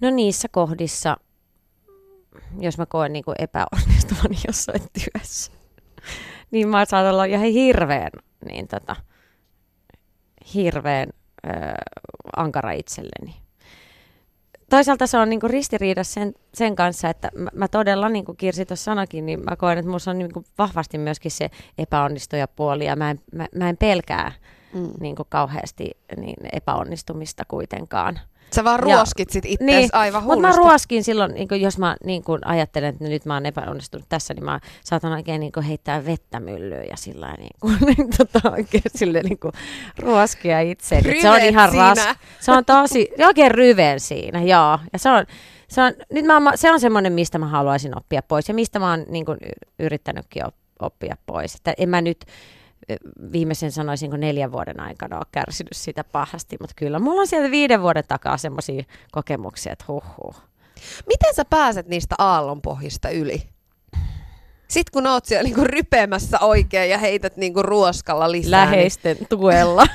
No niissä kohdissa, jos mä koen niin kuin epäonnistuvani [LAUGHS] jossain työssä, niin mä saatan olla ihan hirveän, niin tota, hirveän ö, ankara itselleni toisaalta se on niinku ristiriidassa sen, sen kanssa, että mä, mä todella, niin kuin Kirsi tuossa sanakin, niin mä koen, että minussa on niinku vahvasti myöskin se epäonnistuja puoli ja mä en, mä, mä en pelkää mm. niinku kauheasti niin epäonnistumista kuitenkaan. Sä vaan ruoskit sit itse niin, aivan hullusti. Mutta mä ruoskin silloin, niin kun, jos mä niin kun ajattelen, että nyt mä oon epäonnistunut tässä, niin mä saatan oikein niin heittää vettä myllyyn ja sillä niin kun, [LAUGHS] niin, tota, oikein sille niin kun, ruoskia itse. Se on ihan ras. Se on tosi, oikein ryven siinä, joo. Ja se on, se on, nyt mä, se on semmoinen, mistä mä haluaisin oppia pois ja mistä mä oon niin kun, yrittänytkin oppia pois. Että en mä nyt viimeisen sanoisinko neljän vuoden aikana ole kärsinyt sitä pahasti, mutta kyllä mulla on sieltä viiden vuoden takaa semmoisia kokemuksia, että huh. Miten sä pääset niistä aallonpohjista yli? Sitten kun oot siellä niinku rypeämässä oikein ja heität niinku ruoskalla lisää. Niin- Läheisten [LAUGHS] niin... tuella,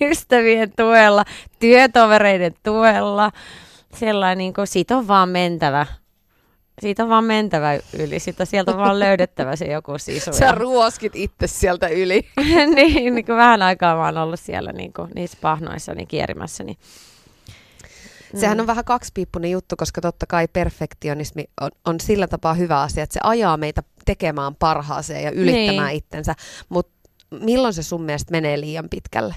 ystävien tuella, työtovereiden tuella. Sellainen, niinku, siitä on vaan mentävä siitä on vaan mentävä yli, sitä sieltä on vaan löydettävä se joku sisu. Sä ruoskit itse sieltä yli. [LAUGHS] niin, niin kuin vähän aikaa mä oon ollut siellä niin kuin, niissä pahnoissa niin kierimässä. Niin. Sehän on vähän kaksipiippunen juttu, koska totta kai perfektionismi on, on sillä tapaa hyvä asia, että se ajaa meitä tekemään parhaaseen ja ylittämään niin. itsensä. Mutta milloin se sun mielestä menee liian pitkälle?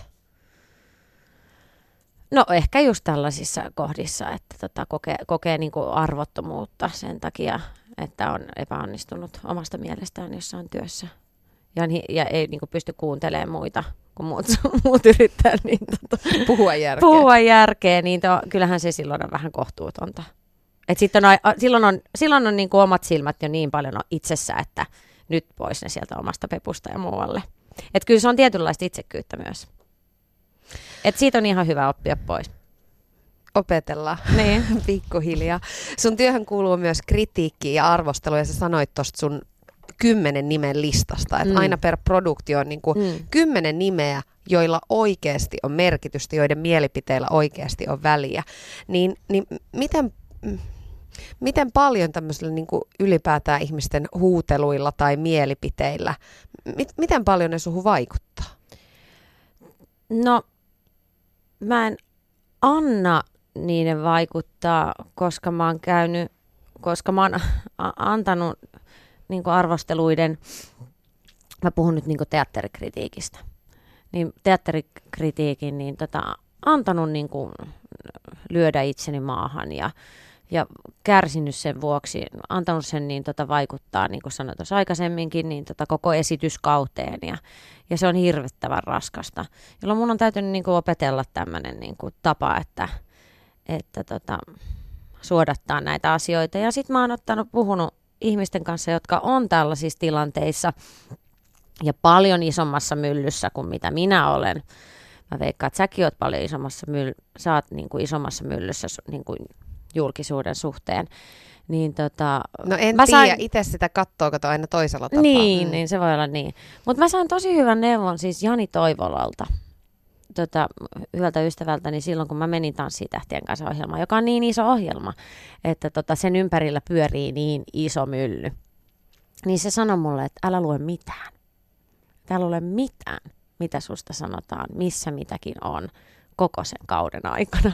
No ehkä just tällaisissa kohdissa, että tota, kokee, kokee niin kuin arvottomuutta sen takia, että on epäonnistunut omasta mielestään jossain työssä. Ja, ja ei niin kuin pysty kuuntelemaan muita, kun muut, [LAUGHS] muut yrittää niin, tota, puhua järkeä. Puhua järkeä, niin to, kyllähän se silloin on vähän kohtuutonta. Et sitten on, silloin on, silloin on niin kuin omat silmät jo niin paljon itsessä, että nyt pois ne sieltä omasta pepusta ja muualle. Että kyllä se on tietynlaista itsekyyttä myös. Et siitä on ihan hyvä oppia pois. Opetellaan Niin. [LAUGHS] pikkuhiljaa. Sun työhön kuuluu myös kritiikki ja arvostelu, ja sä sanoit tuosta sun kymmenen nimen listasta, että Mm. aina per produktio on niin kuin Mm. kymmenen nimeä, joilla oikeasti on merkitystä, joiden mielipiteillä oikeasti on väliä. Niin, niin miten, mm, miten paljon tämmöisillä niin kuin ylipäätään ihmisten huuteluilla tai mielipiteillä, mit, miten paljon ne suhun vaikuttaa? No, mä en anna niiden vaikuttaa, koska mä oon käynyt, koska mä oon antanut niin arvosteluiden, mä puhun nyt niin teatterikritiikistä, niin teatterikritiikin niin tota, antanut niin kuin lyödä itseni maahan ja, ja kärsinyt sen vuoksi, antanut sen niin tota, vaikuttaa, niin kuin sanoin tuossa aikaisemminkin, niin tota, koko esityskauteen ja, ja se on hirvittävän raskasta. Jolloin mun on täytynyt niin kuin opetella tämmöinen niin tapa, että, että tota, suodattaa näitä asioita. Ja sitten mä oon ottanut, puhunut ihmisten kanssa, jotka on tällaisissa tilanteissa ja paljon isommassa myllyssä kuin mitä minä olen. Mä veikkaan, että säkin oot paljon isommassa, myll- sä oot niin kuin isommassa myllyssä niin kuin julkisuuden suhteen. Niin tota, No en Mä tiedä, sain- itse sitä kattoo, kato aina toisella tapaa. niin, Mm. niin se voi olla niin. Mutta mä sain tosi hyvän neuvon siis Jani Toivolalta, tota, hyvältä ystävältäni silloin, kun mä menin Tanssitähtien kanssa ohjelmaan, joka on niin iso ohjelma, että tota, sen ympärillä pyörii niin iso mylly. Niin se sanoi mulle, että älä lue mitään. Älä lue mitään, mitä susta sanotaan, missä mitäkin on koko sen kauden aikana.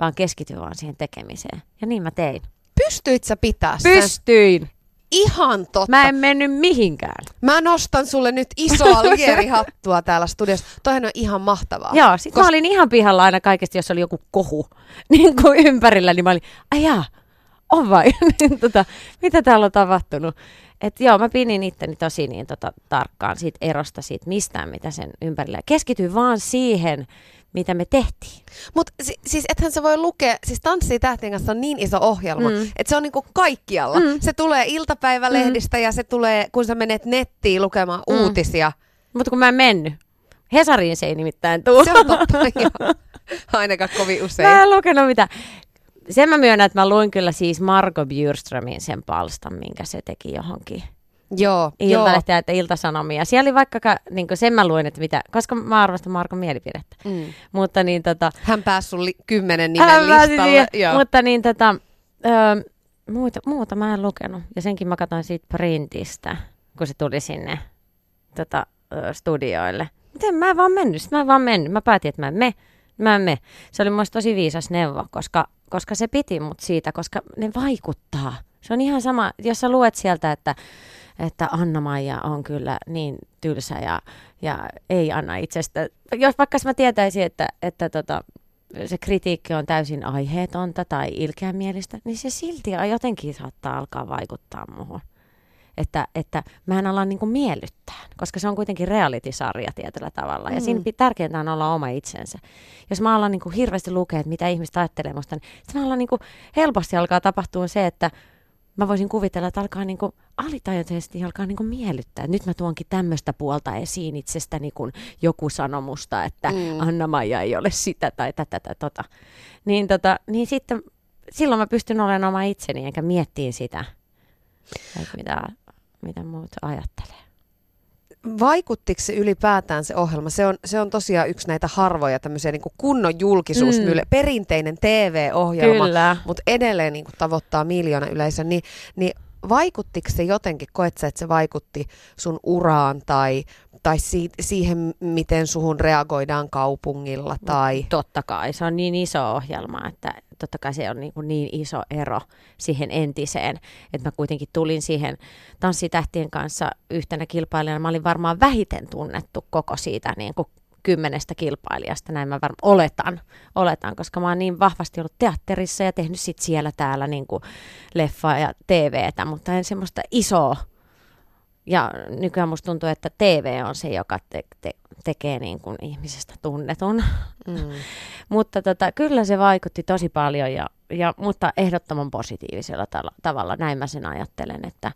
Vaan keskity vaan siihen tekemiseen. Ja niin mä tein. Pystyit sä pitää sen? Pystyin! Ihan totta. Mä en mennyt mihinkään. Mä nostan sulle nyt isoa [LAUGHS] lierihattua täällä studiossa. Toihan on ihan mahtavaa. Joo, sit Kos- mä olin ihan pihalla aina kaikesta, jos oli joku kohu [LAUGHS] niin kuin ympärillä, niin mä olin, ajaa, on vai? [LAUGHS] niin, tota, mitä täällä on tapahtunut? Et joo, mä pinin itteni tosi niin tota, tarkkaan siitä erosta, siitä mistään, mitä sen ympärillä. Keskityin vaan siihen, mitä me tehtiin. Mutta si- siis ethän se voi lukea, siis Tanssii tähtien kanssa on niin iso ohjelma, Mm. että se on niinku kaikkialla. Mm. Se tulee iltapäivälehdistä mm. ja se tulee, kun sä menet nettiin lukemaan Mm. uutisia. Mutta kun mä en mennyt. Hesariin se ei nimittäin tule. Se on totta, [LAUGHS] joo. Ainakaan kovin usein. Mä en lukenut mitä. Sen mä myönnän, että mä luin kyllä siis Marko Bjurströmin sen palstan, minkä se teki johonkin Joo, joo. Iltalehtiä että Iltasanomia. Siellä oli vaikka, niin sen mä luin, että mitä, koska mä arvostan Markon mielipidettä. Mm. Mutta niin tota... Hän pääsi sun li- kymmenen nimen pääsi listalle. siihen. Joo. Mutta niin tota... Öö, muuta, muuta mä en lukenut. Ja senkin mä katsoin siitä printistä, kun se tuli sinne tota, ö, studioille. Miten mä en vaan mennyt? Mä en vaan mennyt. Mä päätin, että mä en me. Mä en me. Se oli mun tosi viisas neuvo, koska, koska se piti mut siitä, koska ne vaikuttaa. Se on ihan sama, jos sä luet sieltä, että, että Anna-Maija on kyllä niin tylsä ja, ja ei anna itsestä. Jos vaikka mä tietäisin, että, että tota, se kritiikki on täysin aiheetonta tai ilkeämielistä, niin se silti jotenkin saattaa alkaa vaikuttaa muuhun. Että, että mä en ala niinku miellyttää, koska se on kuitenkin reality-sarja tietyllä tavalla. Ja Mm. siinä pi- tärkeintä on olla oma itsensä. Jos mä alan niinku hirveästi lukea, että mitä ihmiset ajattelee musta, niin mä alan niinku, helposti alkaa tapahtua se, että mä voisin kuvitella, että alkaa niinku alitajuntaisesti alkaa niinku miellyttää. Nyt mä tuonkin tämmöistä puolta esiin itsestäni, kun joku sanoo musta, että mm. Anna-Maija ei ole sitä tai tätä tai tota. Niin, tota, niin sitten silloin mä pystyn olemaan oma itseni, enkä miettiä sitä, että mitä, mitä muut ajattelee. Vaikuttiko se ylipäätään se ohjelma? Se on, se on tosiaan yksi näitä harvoja tämmöisiä niin kunnon julkisuusmylle, Mm. perinteinen TV-ohjelma, Kyllä. mutta edelleen niin kuin tavoittaa miljoona yleisö, niin, niin vaikuttiko se jotenkin, koet sä, että se vaikutti sun uraan tai, tai si- siihen, miten suhun reagoidaan kaupungilla tai... Totta kai, se on niin iso ohjelma, että totta kai se on niin, kuin niin iso ero siihen entiseen, että mä kuitenkin tulin siihen tanssitähtien kanssa yhtenä kilpailijana. Mä olin varmaan vähiten tunnettu koko siitä niin kuin kymmenestä kilpailijasta, näin mä varmaan oletan, oletan, koska mä oon niin vahvasti ollut teatterissa ja tehnyt sit siellä täällä niin kuin leffaa ja TVtä, mutta en semmoista isoa. Ja nykyään musta tuntuu, että TV on se, joka te- te- tekee niin kuin ihmisestä tunnetun. Mm. [LAUGHS] Mutta tota, kyllä se vaikutti tosi paljon, ja, ja, mutta ehdottoman positiivisella tala- tavalla. Näin mä sen ajattelen, että,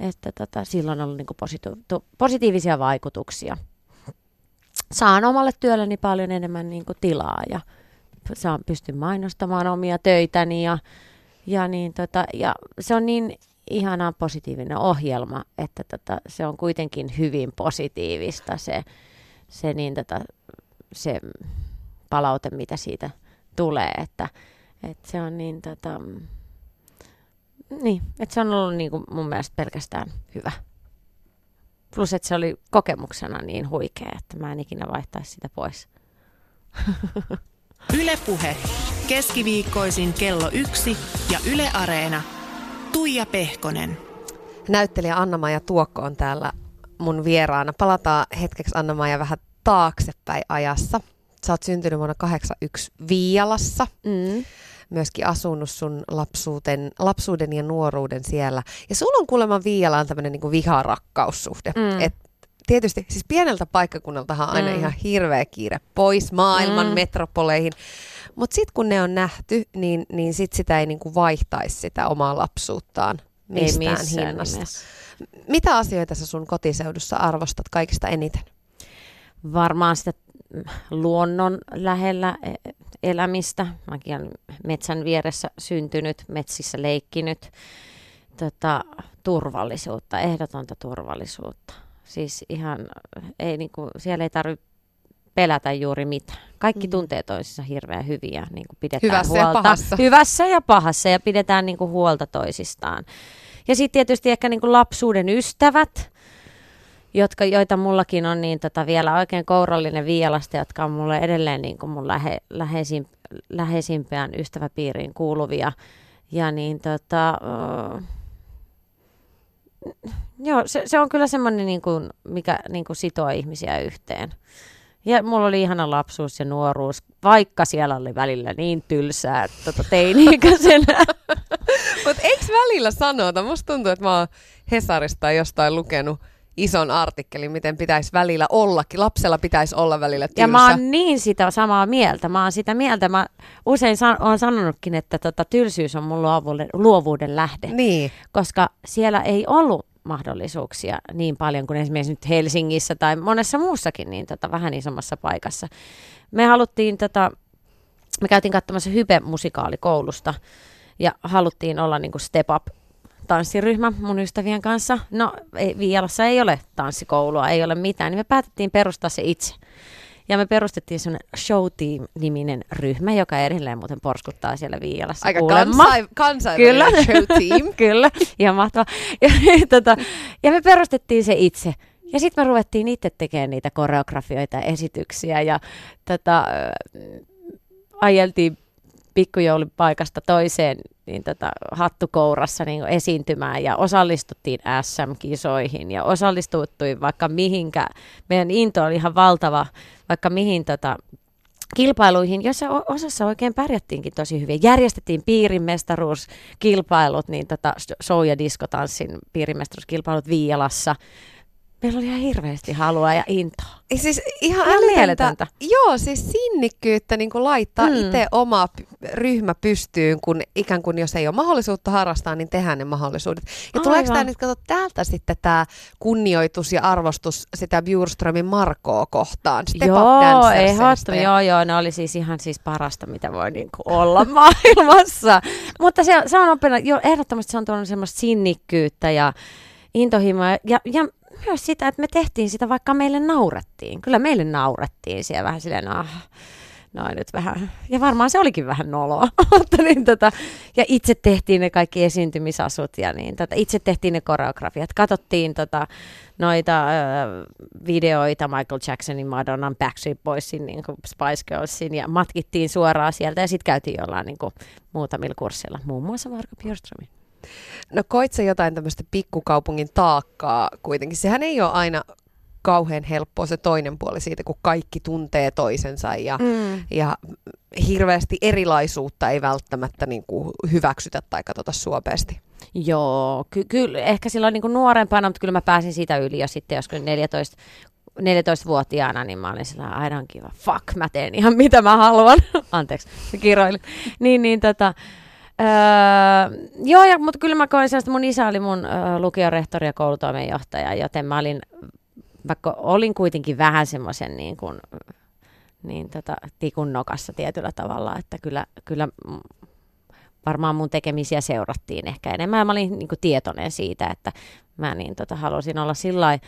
että tota, sillä on ollut niin kuin positi- positiivisia vaikutuksia. Saan omalle työlleni paljon enemmän niin kuin tilaa ja saan pystyn mainostamaan omia töitäni ja, ja, niin tota, ja se on niin ihana positiivinen ohjelma, että tota, se on kuitenkin hyvin positiivista se, se, niin tota, se palaute, mitä siitä tulee, että, että se on niin tota, niin, että se on ollut niin kuin mun mielestä pelkästään hyvä. Plus, että se oli kokemuksena niin huikea, että mä en ikinä vaihtaisi sitä pois. Ylepuhe keskiviikkoisin kello yksi ja Yle Areena. Tuija Pehkonen. Näyttelijä Anna-Maja Tuokko on täällä mun vieraana. Palataan hetkeksi Anna-Maja vähän taaksepäin ajassa. Sä oot syntynyt vuonna 81 Viialassa. Mm. Myöskin asunut sun lapsuuden, lapsuuden ja nuoruuden siellä. Ja sulla on kuulemma Viialaan tämmöinen niin viharakkaussuhde. Mm. Et tietysti, siis pieneltä paikkakunnaltahan on aina mm. ihan hirveä kiire pois maailman mm. metropoleihin. Mutta sitten kun ne on nähty, niin, niin sit sitä ei niinku vaihtaisi sitä omaa lapsuuttaan mistään ei hinnasta. Nimessä. Mitä asioita sä sun kotiseudussa arvostat kaikista eniten? Varmaan sitä luonnon lähellä e, elämistä. Mäkin olen metsän vieressä syntynyt, metsissä leikkinyt. Tota, turvallisuutta, ehdotonta turvallisuutta. Siis ihan, ei, niin kuin, siellä ei tarvitse pelätä juuri mitään. Kaikki mm. tuntee toisissa hirveän hyviä, niin kuin pidetään Hyvässä huolta. Ja pahassa. Hyvässä ja pahassa ja pidetään niin kuin huolta toisistaan. Ja sitten tietysti ehkä niin kuin lapsuuden ystävät, jotka, joita mullakin on niin tota, vielä oikein kourallinen vialasta, jotka on mulle edelleen niin kuin mun lähe, läheisin, läheisimpään ystäväpiiriin kuuluvia. Ja niin tota, uh, joo, se, se on kyllä semmoinen, niin kuin, mikä niin kuin sitoo ihmisiä yhteen. Ja mulla oli ihana lapsuus ja nuoruus, vaikka siellä oli välillä niin tylsää tota teini-ikäisenä. [LAUGHS] Mutta eikö välillä sanota? Musta tuntuu, että mä oon Hesarista jostain lukenut ison artikkelin, miten pitäisi välillä ollakin. Lapsella pitäisi olla välillä tylsä. Ja mä oon niin sitä samaa mieltä. Mä oon sitä mieltä. Mä usein san- oon sanonutkin, että tota, tylsyys on mun luovuuden, luovuuden lähde. Niin. Koska siellä ei ollut mahdollisuuksia niin paljon kuin esimerkiksi nyt Helsingissä tai monessa muussakin niin tota, vähän isommassa paikassa. Me haluttiin, tota, me käytiin katsomassa Hype-musikaalikoulusta ja haluttiin olla niin kuin Step Up tanssiryhmä mun ystävien kanssa. No, ei, Viialassa ei ole tanssikoulua, ei ole mitään, niin me päätettiin perustaa se itse. Ja me perustettiin semmoinen Show Team-niminen ryhmä, joka edelleen muuten porskuttaa siellä Viialassa Aika kansain, kansainvälinen Kyllä. Show Team. [LAUGHS] Kyllä, ihan mahtavaa. Ja, [LAUGHS] tota, ja me perustettiin se itse. Ja sitten me ruvettiin itse tekemään niitä koreografioita ja esityksiä ja tota, ajeltiin pikkujoulupaikasta toiseen niin tota, hattukourassa niin esiintymään ja osallistuttiin SM-kisoihin ja osallistuttiin vaikka mihinkä. Meidän into oli ihan valtava, vaikka mihin tota, kilpailuihin, joissa osassa oikein pärjättiinkin tosi hyvin. Järjestettiin piirimestaruuskilpailut, niin tota, show- ja diskotanssin piirimestaruuskilpailut Viialassa meillä oli ihan hirveästi halua ja intoa. Siis ihan, ihan mieletöntä. Joo, siis sinnikkyyttä niin laittaa hmm. itse oma ryhmä pystyyn, kun ikään kuin jos ei ole mahdollisuutta harrastaa, niin tehdään ne mahdollisuudet. Ja Aivan. tuleeko tämä nyt, kato, täältä sitten tämä kunnioitus ja arvostus sitä Bjurströmin Markoa kohtaan? Step joo, ehdottomasti. Joo, joo, ne oli siis ihan siis parasta, mitä voi niin kuin olla [LAUGHS] maailmassa. Mutta se, se on opena, jo, ehdottomasti se on tuonut semmoista sinnikkyyttä ja intohimoa ja, ja myös sitä, että me tehtiin sitä, vaikka meille naurettiin. Kyllä meille naurettiin siellä vähän silleen, ah, noin nyt vähän. Ja varmaan se olikin vähän noloa. [LAUGHS] Mutta niin, tota, ja itse tehtiin ne kaikki esiintymisasut ja niin, tota, itse tehtiin ne koreografiat. Katsottiin tota, noita ö, videoita Michael Jacksonin, Madonnan, Backstreet Boysin, niin kuin Spice Girlsin ja matkittiin suoraan sieltä ja sitten käytiin jollain niin kuin, muutamilla kursseilla, muun muassa Marko Björströmin. No koit sä jotain tämmöistä pikkukaupungin taakkaa kuitenkin? Sehän ei ole aina kauhean helppoa se toinen puoli siitä, kun kaikki tuntee toisensa ja, mm. ja hirveästi erilaisuutta ei välttämättä niin kuin hyväksytä tai katsota suopeasti. Joo, ky- kyllä ehkä silloin niin kuin nuorempana, mutta kyllä mä pääsin siitä yli jo sitten, jos 14, 14-vuotiaana, niin mä olin sillä I don't give a fuck, mä teen ihan mitä mä haluan. [LAUGHS] Anteeksi, kiroilin. Niin, niin tota, Öö, joo, ja, mutta kyllä mä koin sellaista, mun isä oli mun ö, lukiorehtori ja koulutoimenjohtaja, joten mä olin, vaikka olin kuitenkin vähän semmoisen niin kuin, niin tota, tikun nokassa tietyllä tavalla, että kyllä, kyllä varmaan mun tekemisiä seurattiin ehkä enemmän. Mä olin niin kuin, tietoinen siitä, että mä niin, tota, halusin olla sillä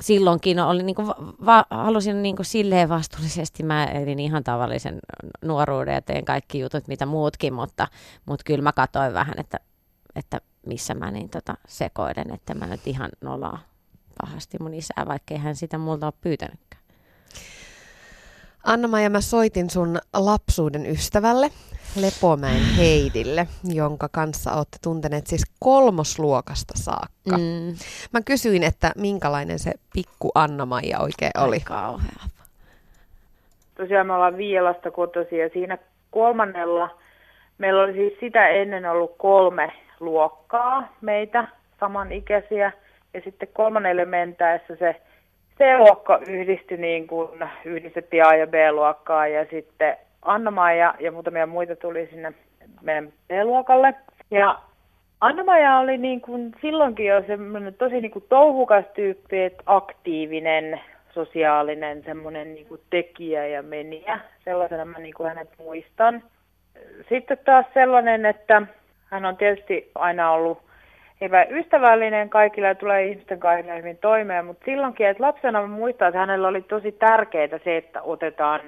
silloinkin oli niin kuin, va, halusin niin kuin silleen vastuullisesti, mä elin ihan tavallisen nuoruuden ja teen kaikki jutut, mitä muutkin, mutta, mutta kyllä mä katsoin vähän, että, että missä mä niin tota sekoilen, että mä nyt ihan nolaa pahasti mun isää, vaikka hän sitä multa ole pyytänytkään. Anna-Maja, mä soitin sun lapsuuden ystävälle, Lepomäen [GASPS] Heidille, jonka kanssa olette tunteneet siis kolmosluokasta saakka. Mm. Mä kysyin, että minkälainen se pikku Anna-Maija oikein oli. Kauhea. Tosiaan me ollaan Viilasta kotoisin ja siinä kolmannella meillä oli siis sitä ennen ollut kolme luokkaa meitä samanikäisiä. Ja sitten kolmannelle mentäessä se C-luokka yhdistyi niin kuin yhdistettiin A- ja B-luokkaa ja sitten anna ja, muutamia muita tuli sinne meidän B-luokalle. Ja anna oli niin kuin silloinkin jo semmoinen tosi niin kuin touhukas tyyppi, että aktiivinen, sosiaalinen, semmoinen niin kuin tekijä ja meniä. Sellaisena mä niin kuin hänet muistan. Sitten taas sellainen, että hän on tietysti aina ollut hyvä ystävällinen kaikille ja tulee ihmisten kanssa hyvin toimeen, mutta silloinkin, että lapsena mä muistan, että hänellä oli tosi tärkeää se, että otetaan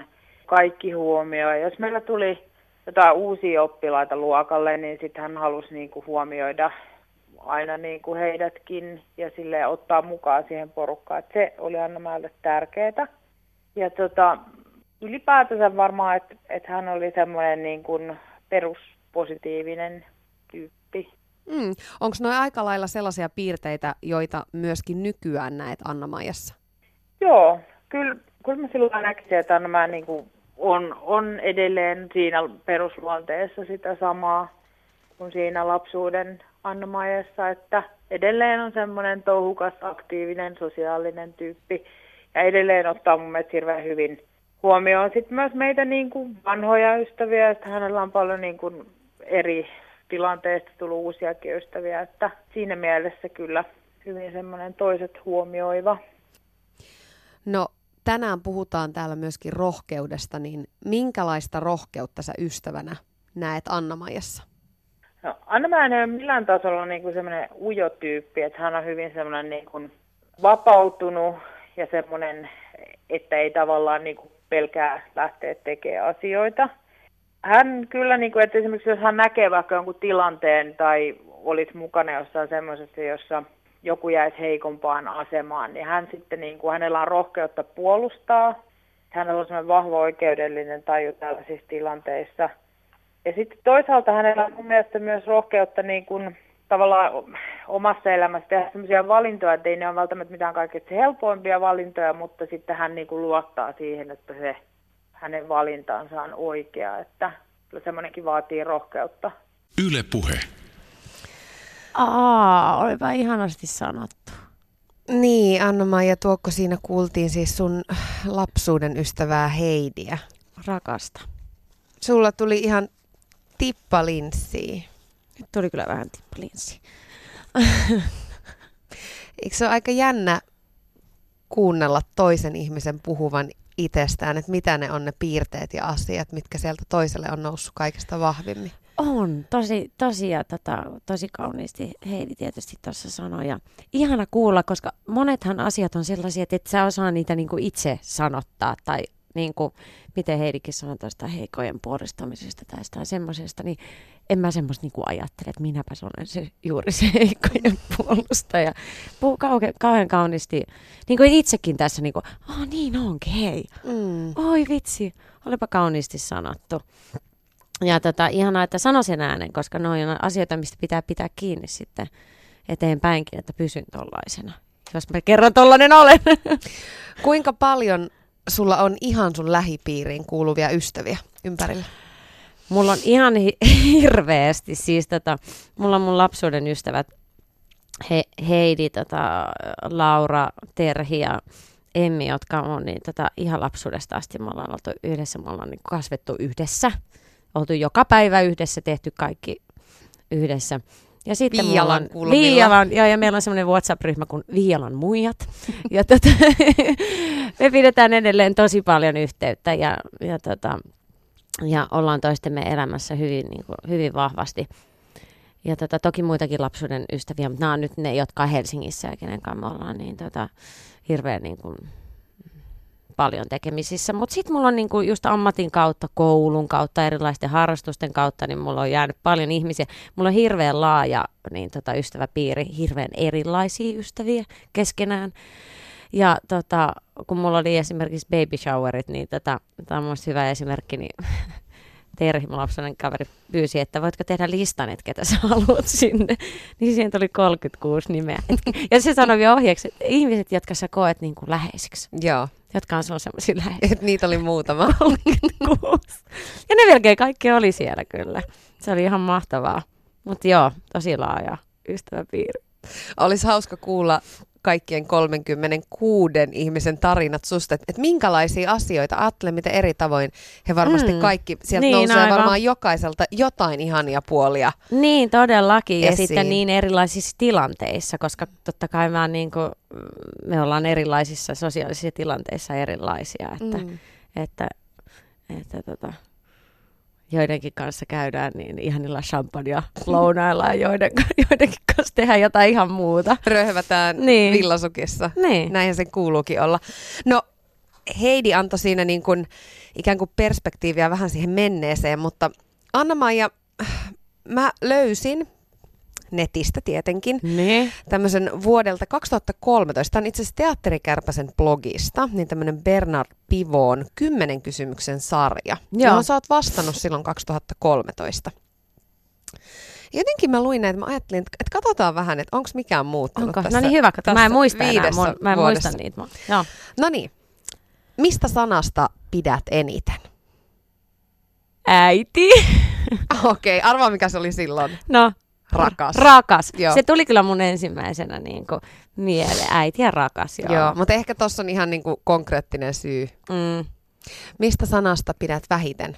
kaikki huomioon. Jos meillä tuli jotain uusia oppilaita luokalle, niin sitten hän halusi niin kuin huomioida aina niin kuin heidätkin ja sille ottaa mukaan siihen porukkaan. Et se oli aina meille tärkeää. Ja tota, ylipäätänsä varmaan, että et hän oli semmoinen niin kuin peruspositiivinen tyyppi. Mm. Onko noin aika lailla sellaisia piirteitä, joita myöskin nykyään näet Anna-Maijassa? Joo, kyllä, kyllä mä silloin näkisin, että Anna niin kuin on, on edelleen siinä perusluonteessa sitä samaa kuin siinä lapsuuden anna että edelleen on semmoinen touhukas, aktiivinen, sosiaalinen tyyppi ja edelleen ottaa mun mielestä hirveän hyvin huomioon sitten myös meitä niin kuin vanhoja ystäviä, että hänellä on paljon niin kuin eri tilanteista tullut uusiakin ystäviä, että siinä mielessä kyllä hyvin semmoinen toiset huomioiva. No tänään puhutaan täällä myöskin rohkeudesta, niin minkälaista rohkeutta sä ystävänä näet Anna-Maijassa? No, anna ei ole millään tasolla niin kuin semmoinen ujo tyyppi, että hän on hyvin semmoinen niin kuin vapautunut ja semmoinen, että ei tavallaan niin kuin pelkää lähteä tekemään asioita. Hän kyllä, niin kuin, että esimerkiksi jos hän näkee vaikka jonkun tilanteen tai olisi mukana jossain semmoisessa, jossa joku jäisi heikompaan asemaan, niin hän sitten, niin kuin, hänellä on rohkeutta puolustaa. Hänellä on sellainen vahva oikeudellinen taju tällaisissa tilanteissa. Ja sitten toisaalta hänellä on mun mielestä myös rohkeutta niin kuin, tavallaan omassa elämässä tehdä sellaisia valintoja, että ei ne ole välttämättä mitään kaikista helpoimpia valintoja, mutta sitten hän niin kuin luottaa siihen, että se hänen valintansa on oikea, että kyllä semmoinenkin vaatii rohkeutta. Yle puhe. Aa, olipa ihanasti sanottu. Niin, Anna-Maija, tuokko siinä kuultiin siis sun lapsuuden ystävää Heidiä? Rakasta. Sulla tuli ihan tippalinssiä. Nyt tuli kyllä vähän tippalinssi. Eikö se ole aika jännä kuunnella toisen ihmisen puhuvan itsestään, että mitä ne on ne piirteet ja asiat, mitkä sieltä toiselle on noussut kaikesta vahvimmin? On, tosi, tosi, ja tota, tosi kauniisti Heidi tietysti tuossa sanoi. Ja ihana kuulla, koska monethan asiat on sellaisia, että et sä osaa niitä niinku itse sanottaa tai niinku, miten Heidikin sanoi tuosta heikojen puolistamisesta tai semmoisesta, niin en mä semmoista niinku ajattele, että minäpä olen se, juuri se heikkojen puolustaja. Puhuu kauhean, kauhean kauniisti, niin kuin itsekin tässä, niin kuin, oh, niin onkin, hei. Mm. Oi vitsi, olipa kauniisti sanottu. Ja tota, ihanaa, että sano sen äänen, koska ne on asioita, mistä pitää pitää kiinni sitten eteenpäinkin, että pysyn tollaisena. Jos mä kerron tollanen olen. Kuinka paljon sulla on ihan sun lähipiiriin kuuluvia ystäviä ympärillä? Mulla on ihan hi- [LAUGHS] hirveästi. Siis tota, mulla on mun lapsuuden ystävät He, Heidi, tota, Laura, Terhi ja Emmi, jotka on niin, tota, ihan lapsuudesta asti. Me ollaan oltu yhdessä, me ollaan niin kasvettu yhdessä oltu joka päivä yhdessä, tehty kaikki yhdessä. Ja sitten mulla Viialan on, kulmilla. Viialan, ja, ja meillä on semmoinen WhatsApp-ryhmä kuin Viialan muijat. ja tota, [LAUGHS] me pidetään edelleen tosi paljon yhteyttä ja, ja, tota, ja ollaan toistemme elämässä hyvin, niin kuin, hyvin vahvasti. Ja tota, toki muitakin lapsuuden ystäviä, mutta nämä on nyt ne, jotka on Helsingissä ja kenen kanssa me ollaan niin tota, hirveän niin kuin, paljon tekemisissä. Mutta sitten mulla on niinku just ammatin kautta, koulun kautta, erilaisten harrastusten kautta, niin mulla on jäänyt paljon ihmisiä. Mulla on hirveän laaja niin tota, ystäväpiiri, hirveän erilaisia ystäviä keskenään. Ja tota, kun mulla oli esimerkiksi baby showerit, niin tota, tämä on hyvä esimerkki, niin [LAUGHS] Terhi, mun lapsenen kaveri, pyysi, että voitko tehdä listan, että ketä sä haluat sinne. Niin siihen tuli 36 nimeä. [LAUGHS] Ja se sanoi vielä ohjeeksi, että ihmiset, jotka sä koet niin kuin läheisiksi, Joo, jotka on sun semmoisia läheisiä. et niitä oli muutama. [LAUGHS] 36. Ja ne melkein kaikki oli siellä kyllä. Se oli ihan mahtavaa. Mutta joo, tosi laaja ystäväpiiri. Olisi hauska kuulla kaikkien 36 ihmisen tarinat susta, että et minkälaisia asioita, ajattele miten eri tavoin he varmasti Mm. kaikki, sieltä Niin, nousee aivan. varmaan jokaiselta jotain ihania puolia. Niin, todellakin. Ja Esiin. sitten niin erilaisissa tilanteissa, koska totta kai mä niin kuin, me ollaan erilaisissa sosiaalisissa tilanteissa erilaisia. Että, Mm. että, että tota, joidenkin kanssa käydään niin ihanilla champagnea lounailla ja [LAUGHS] joiden, joidenkin kanssa tehdään jotain ihan muuta. Röhvätään Niin. villasukissa. Niin. Näinhän sen kuuluukin olla. No, Heidi antoi siinä niin kuin, ikään kuin perspektiiviä vähän siihen menneeseen, mutta Anna-Maija, mä löysin netistä tietenkin Niin. tämmöisen vuodelta 2013, tämä on itse asiassa Teatterikärpäsen blogista, niin tämmöinen Bernard Pivon kymmenen kysymyksen sarja, Joo. johon sä oot vastannut silloin 2013. Jotenkin mä luin näitä, mä ajattelin, että että katsotaan vähän, että onko mikään muuttunut Onko? tässä No niin hyvä, kato. Mä en muista enää. Mun, mä en vuodessa. muista niitä. Mä- Joo. No niin, mistä sanasta pidät eniten? Äiti. [LAUGHS] Okei, okay, arvaa mikä se oli silloin. No, Rakas. rakas. Joo. Se tuli kyllä mun ensimmäisenä niin kuin, mieleen. Äiti ja rakas. Joo. Joo, mutta ehkä tuossa on ihan niinku konkreettinen syy. Mm. Mistä sanasta pidät vähiten?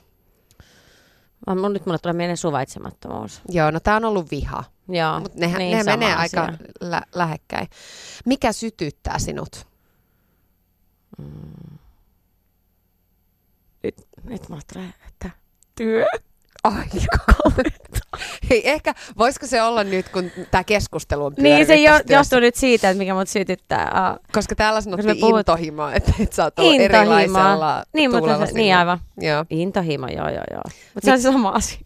Mä- Mun, nyt mulle tulee mieleen suvaitsemattomuus. Joo, no tää on ollut viha. Joo, Mutta nehän, niin, sama menee asia. aika lä- lähekkäin. Mikä sytyttää sinut? Nyt, nyt mulle tulee, että työ. Aika. [LAUGHS] Hei, ehkä, voisiko se olla nyt, kun tämä keskustelu on Niin, se jo, johtuu nyt siitä, että mikä mut sytyttää. Aa, Koska täällä sanottiin puhut- intohimo, että, että sä oot ollut erilaisella Niin, mutta se, niin aivan. Joo. Intohimo, joo, joo, joo. Mutta se on se sama asia,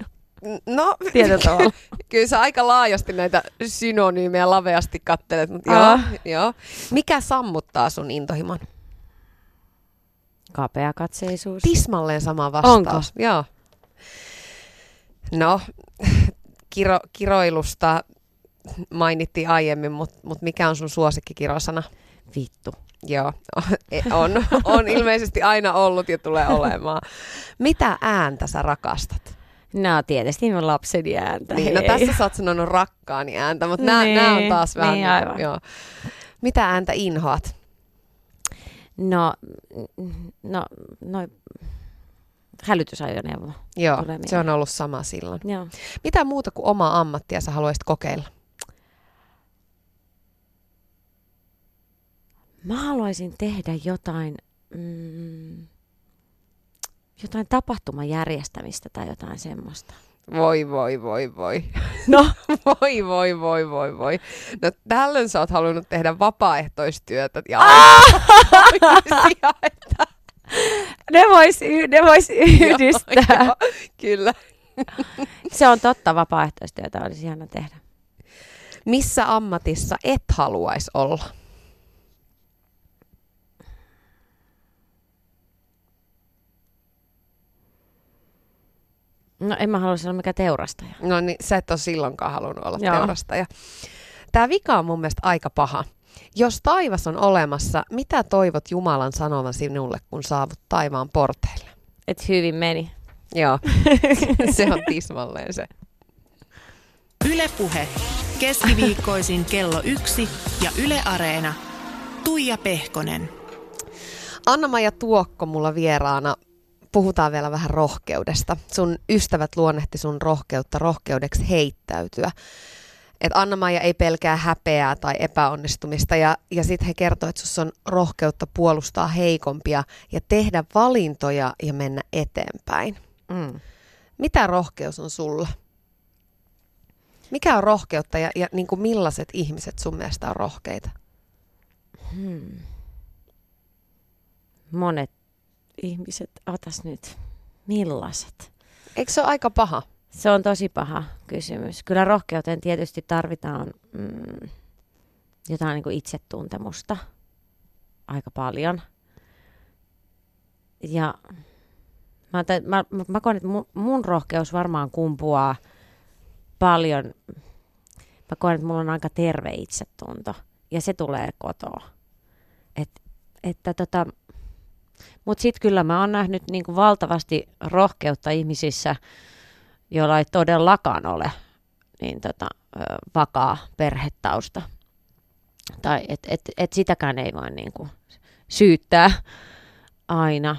No, [LAUGHS] tietyllä tavalla. [LAUGHS] kyllä sä aika laajasti näitä synonyymejä laveasti kattelet, mutta joo, Ah. joo. Mikä sammuttaa sun intohimon? Kapea katseisuus. Tismalleen sama vastaus. Onko? Joo. No, [LAUGHS] kiro, kiroilusta mainittiin aiemmin, mutta mut mikä on sun suosikkikirosana? Vittu. Joo, [LAUGHS] on, on ilmeisesti aina ollut ja tulee olemaan. Mitä ääntä sä rakastat? No tietysti mun lapseni ääntä. Niin, no tässä sä oot sanonut rakkaani ääntä, mutta nämä, nämä on Niin, taas vähän... niin, aivan. joo. Mitä ääntä inhoat? No, no, no, hälytysajoneuvo. Joo, se on mieleen. ollut sama silloin. Joo. Mitä muuta kuin omaa ammattia sä haluaisit kokeilla? Mä haluaisin tehdä jotain, mm, jotain tapahtuman järjestämistä tai jotain semmoista. Voi, voi, voi, voi. [LAUGHS] No, [LAUGHS] Voi, voi, voi, voi, voi. No tällöin sä oot halunnut tehdä vapaaehtoistyötä ja aikuisia, että ne vois, y- ne vois yhdistää. Joo, joo, kyllä. [LAUGHS] Se on totta, vapaaehtoistyötä olisi ihana tehdä. Missä ammatissa et haluaisi olla? No en mä haluaisi olla mikään teurastaja. No niin, sä et ole silloinkaan halunnut olla Joo. teurastaja. Tämä vika on mun mielestä aika paha. Jos taivas on olemassa, mitä toivot Jumalan sanovan sinulle, kun saavut taivaan porteille? Et hyvin meni. Joo, [LAUGHS] se on tismalleen se. Ylepuhe keskiviikkoisin kello yksi ja Yle Areena. Tuija Pehkonen. Anna-Maija Tuokko mulla vieraana puhutaan vielä vähän rohkeudesta. Sun ystävät luonnehti sun rohkeutta rohkeudeksi heittäytyä. Että Anna-Maija ei pelkää häpeää tai epäonnistumista ja, ja sitten he kertoo, että sus on rohkeutta puolustaa heikompia ja tehdä valintoja ja mennä eteenpäin. Mm. Mitä rohkeus on sulla? Mikä on rohkeutta ja, ja niin kuin millaiset ihmiset sun mielestä on rohkeita? Hmm. Monet ihmiset, otas nyt, millaiset? Eikö se ole aika paha? Se on tosi paha kysymys. Kyllä rohkeuteen tietysti tarvitaan mm, jotain niin kuin itsetuntemusta aika paljon. Ja mä, mä, mä, mä koen, että mun, mun rohkeus varmaan kumpuaa paljon. Mä koen, että mulla on aika terve itsetunto ja se tulee kotoa. Et, että tota, mutta sitten kyllä mä oon nähnyt niin kuin valtavasti rohkeutta ihmisissä, joilla ei todellakaan ole niin tota, vakaa perhetausta. Tai et, et, et sitäkään ei voi niin kuin syyttää aina.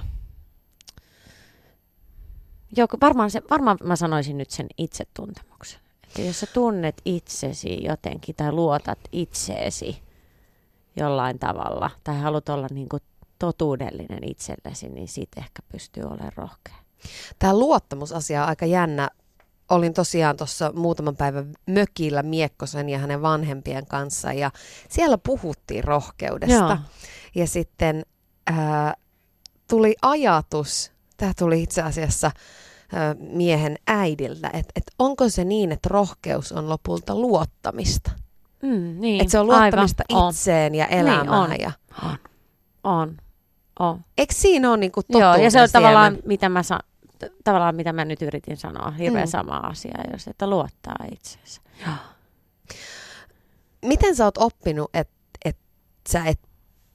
Joko, varmaan, se, varmaan mä sanoisin nyt sen itsetuntemuksen. Että jos sä tunnet itsesi jotenkin tai luotat itseesi jollain tavalla tai haluat olla niin kuin totuudellinen itsellesi, niin siitä ehkä pystyy olemaan rohkea. Tämä luottamusasia on aika jännä. Olin tosiaan tuossa muutaman päivän mökillä Miekkosen ja hänen vanhempien kanssa ja siellä puhuttiin rohkeudesta. Joo. Ja sitten ää, tuli ajatus, tämä tuli itse asiassa ää, miehen äidiltä, että et onko se niin, että rohkeus on lopulta luottamista? Mm, niin, että se on luottamista aivan. itseen on. ja elämään. Niin, on. Ja... on. On. On. Eikö siinä ole niinku Joo, ja se on tavallaan mitä, mä sa- tavallaan, mitä mä nyt yritin sanoa, hirveän mm. sama asia, jos että luottaa itseensä. [GASPS] Miten sä oot oppinut, että et sä et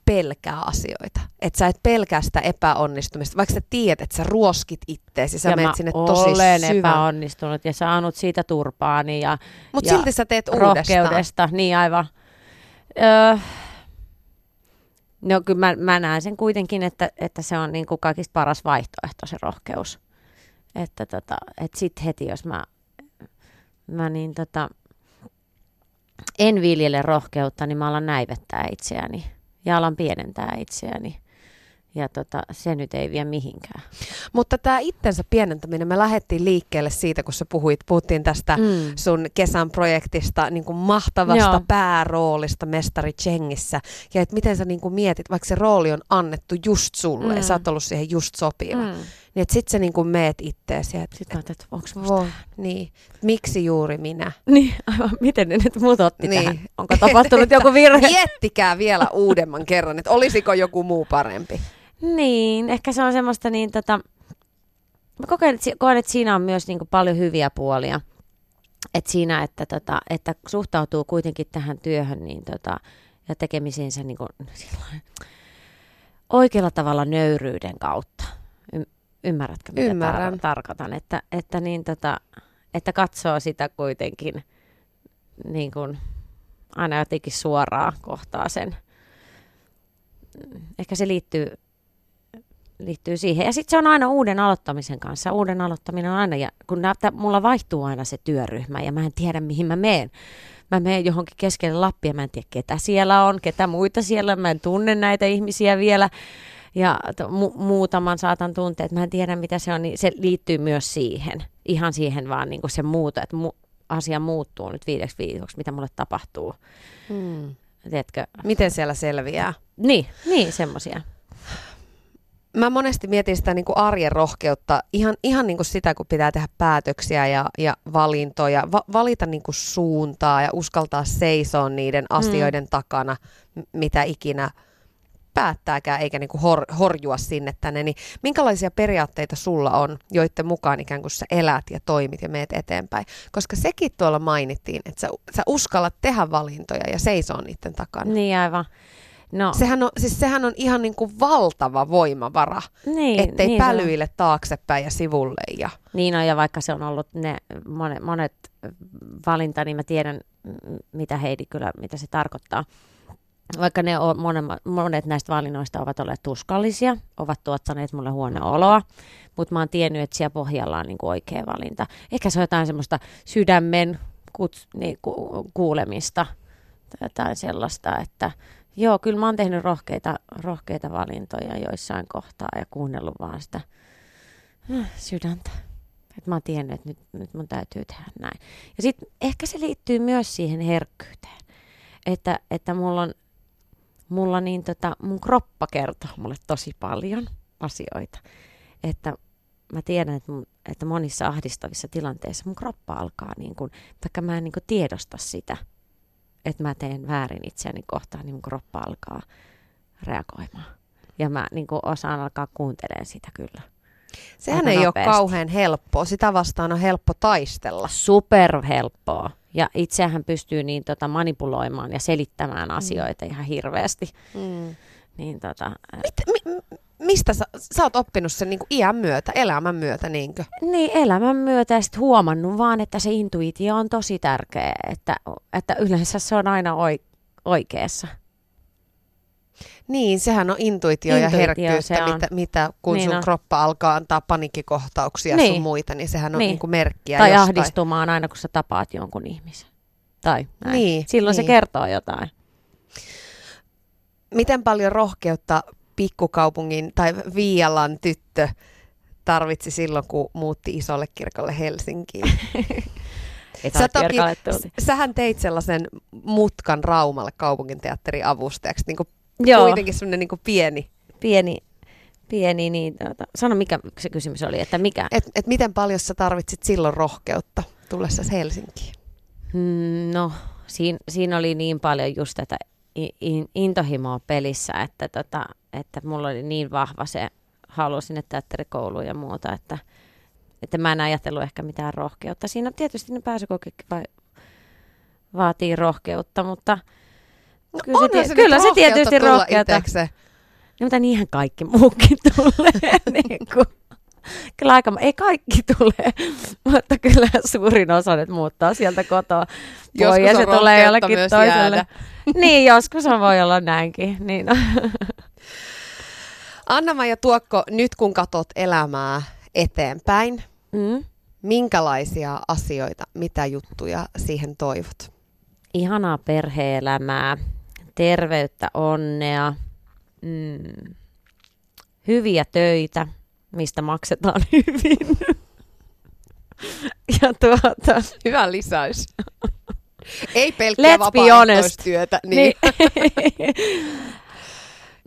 pelkää asioita. Että sä et pelkää sitä epäonnistumista, vaikka sä tiedät, että sä ruoskit itteesi, sä ja menet sinne tosi olen syvään. epäonnistunut ja saanut siitä turpaani ja Mutta silti sä teet uudestaan. Niin aivan. Öö, No kyllä mä, mä näen sen kuitenkin, että, että se on niin kuin kaikista paras vaihtoehto se rohkeus. Että tota, et sit heti, jos mä, mä niin tota, en viljele rohkeutta, niin mä alan näivettää itseäni ja alan pienentää itseäni ja tota, se nyt ei vie mihinkään. Mutta tämä itsensä pienentäminen, me lähdettiin liikkeelle siitä, kun sä puhuit, puhuttiin tästä mm. sun kesän projektista, niin kuin mahtavasta Joo. pääroolista mestari Chengissä, ja että miten sä niin kuin mietit, vaikka se rooli on annettu just sulle, mm. ja sä oot ollut siihen just sopiva, mm. Niin että sit sä niin kuin meet itteesi. Että sitten että, että onko musta niin. Miksi juuri minä? [LAUGHS] Niin, aivan. Miten ne nyt mut otti niin. tähän? Onko tapahtunut [LAUGHS] joku virhe? Miettikää vielä uudemman kerran, että olisiko joku muu parempi. Niin, ehkä se on semmoista niin tota, mä koen, että, koen, että siinä on myös niin kuin paljon hyviä puolia. Et siinä, että, tota, että suhtautuu kuitenkin tähän työhön niin tota, ja tekemisiinsä niin kuin, sillain, oikealla tavalla nöyryyden kautta. Ymmärrätkö, mitä Ymmärrän. Tar- tarkoitan? Että, että, niin, tota, että katsoo sitä kuitenkin niin kuin, aina jotenkin suoraan kohtaa sen. Ehkä se liittyy liittyy siihen. Ja sitten se on aina uuden aloittamisen kanssa. Uuden aloittaminen on aina, ja kun näyttää, mulla vaihtuu aina se työryhmä ja mä en tiedä mihin mä menen. Mä menen johonkin keskelle Lappia, mä en tiedä ketä siellä on, ketä muita siellä, mä en tunne näitä ihmisiä vielä. Ja mu- muutaman saatan tuntea, että mä en tiedä mitä se on, niin se liittyy myös siihen. Ihan siihen vaan niin kuin se muuta, että mu- asia muuttuu nyt viideksi viikoksi, mitä mulle tapahtuu. Hmm. Tiedätkö? Miten siellä selviää? Niin, niin semmoisia mä monesti mietin sitä niin kuin arjen rohkeutta, ihan, ihan niin kuin sitä, kun pitää tehdä päätöksiä ja, ja valintoja, va, valita niin kuin suuntaa ja uskaltaa seisoa niiden mm. asioiden mm. takana, mitä ikinä päättääkään, eikä niin kuin hor, horjua sinne tänne, niin minkälaisia periaatteita sulla on, joiden mukaan ikään kuin sä elät ja toimit ja meet eteenpäin? Koska sekin tuolla mainittiin, että sä, sä uskallat tehdä valintoja ja seisoa niiden takana. Niin aivan. No. Sehän, on, siis sehän on ihan niin kuin valtava voimavara, niin, ettei niin pälyille taaksepäin ja sivulle. Ja... Niin on, ja vaikka se on ollut ne monet, monet valinta, niin mä tiedän, mitä Heidi kyllä, mitä se tarkoittaa. Vaikka ne on, monet, näistä valinnoista ovat olleet tuskallisia, ovat tuottaneet mulle huoneoloa, mutta mä oon tiennyt, että siellä pohjalla on niin kuin oikea valinta. Ehkä se on jotain semmoista sydämen kuts, niin, ku, kuulemista, jotain sellaista, että joo, kyllä mä oon tehnyt rohkeita, rohkeita valintoja joissain kohtaa ja kuunnellut vaan sitä äh, sydäntä. Että mä oon tiennyt, että nyt, nyt mun täytyy tehdä näin. Ja sitten ehkä se liittyy myös siihen herkkyyteen. Että, että mulla on, mulla niin tota, mun kroppa kertoo mulle tosi paljon asioita. Että mä tiedän, että, mun, että monissa ahdistavissa tilanteissa mun kroppa alkaa, niin kun, vaikka mä en niin kun tiedosta sitä, että mä teen väärin itseäni kohtaan, niin mun kroppa alkaa reagoimaan. Ja mä niin osaan alkaa kuuntelemaan sitä kyllä. Sehän ei nopeasti. ole kauhean helppoa. Sitä vastaan on helppo taistella. Superhelppoa. Ja itsehän pystyy niin tota, manipuloimaan ja selittämään mm. asioita ihan hirveästi. Mm. Niin, tota, Mit, mi, mistä sä, sä oot oppinut sen niin kuin iän myötä, elämän myötä? Niinkö? Niin, elämän myötä ja sitten huomannut vaan, että se intuitio on tosi tärkeä, että, että yleensä se on aina oikeassa. Niin, sehän on intuitio, intuitio ja herkkyys, mitä, mitä kun niin sun on. kroppa alkaa antaa panikkikohtauksia niin. sun muita, niin sehän on niin. niin merkkiä Tai jostain. ahdistumaan aina, kun sä tapaat jonkun ihmisen. Tai näin. Niin, Silloin niin. se kertoo jotain. Miten paljon rohkeutta pikkukaupungin tai Viialan tyttö tarvitsi silloin, kun muutti isolle kirkolle Helsinkiin? [LAUGHS] Sä toki, sähän teit sellaisen mutkan Raumalle kaupunginteatterin avustajaksi, niin kuin Joo. kuitenkin semmoinen niin pieni. Pieni, pieni niin tuota, sano mikä se kysymys oli, että mikä? Et, et miten paljon sä tarvitsit silloin rohkeutta tullessa Helsinkiin? Mm, no, siinä, siinä oli niin paljon just tätä intohimoa pelissä, että, tota, että mulla oli niin vahva se halu sinne teatterikouluun ja muuta, että, että mä en ajatellut ehkä mitään rohkeutta. Siinä tietysti ne pääsykokekin vai, vaatii rohkeutta, mutta no kyllä, se, se, kyllä se tietysti rohkeutta. Itekse. No, mutta niinhän kaikki muukin [LAUGHS] tulee. [LAUGHS] niin kuin. Kyllä aika, ei kaikki tule, [LAUGHS] mutta kyllä suurin osa nyt muuttaa sieltä kotoa pois ja se tulee jollekin toiselle. Jäädä. niin, joskus on voi olla näinkin. Niin anna ja Tuokko, nyt kun katot elämää eteenpäin, mm. minkälaisia asioita, mitä juttuja siihen toivot? Ihanaa perheelämää, terveyttä, onnea, mm, hyviä töitä, mistä maksetaan [LAUGHS] hyvin. ja tuota... Hyvä lisäys. Ei pelkkää vapaaehtoistyötä. Niin. niin. [LAUGHS]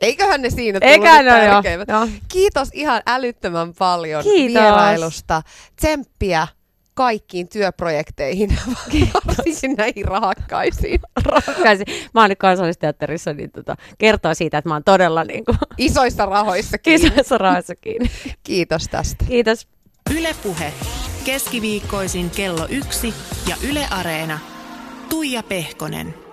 Eiköhän ne siinä tullut ne tärkeimmät. Jo. Kiitos ihan älyttömän paljon Kiitos. vierailusta. Tsemppiä kaikkiin työprojekteihin, [LAUGHS] varsinkin näihin rahakkaisiin. rahakkaisiin. Mä oon nyt kansallisteatterissa, niin tota, kertoo siitä, että mä oon todella niin kuin... Isoissa rahoissa kiinni. Isoissa rahoissa kiinni. Kiitos tästä. Kiitos. Ylepuhe. Keskiviikkoisin kello yksi ja Yle Areena. Tuija Pehkonen.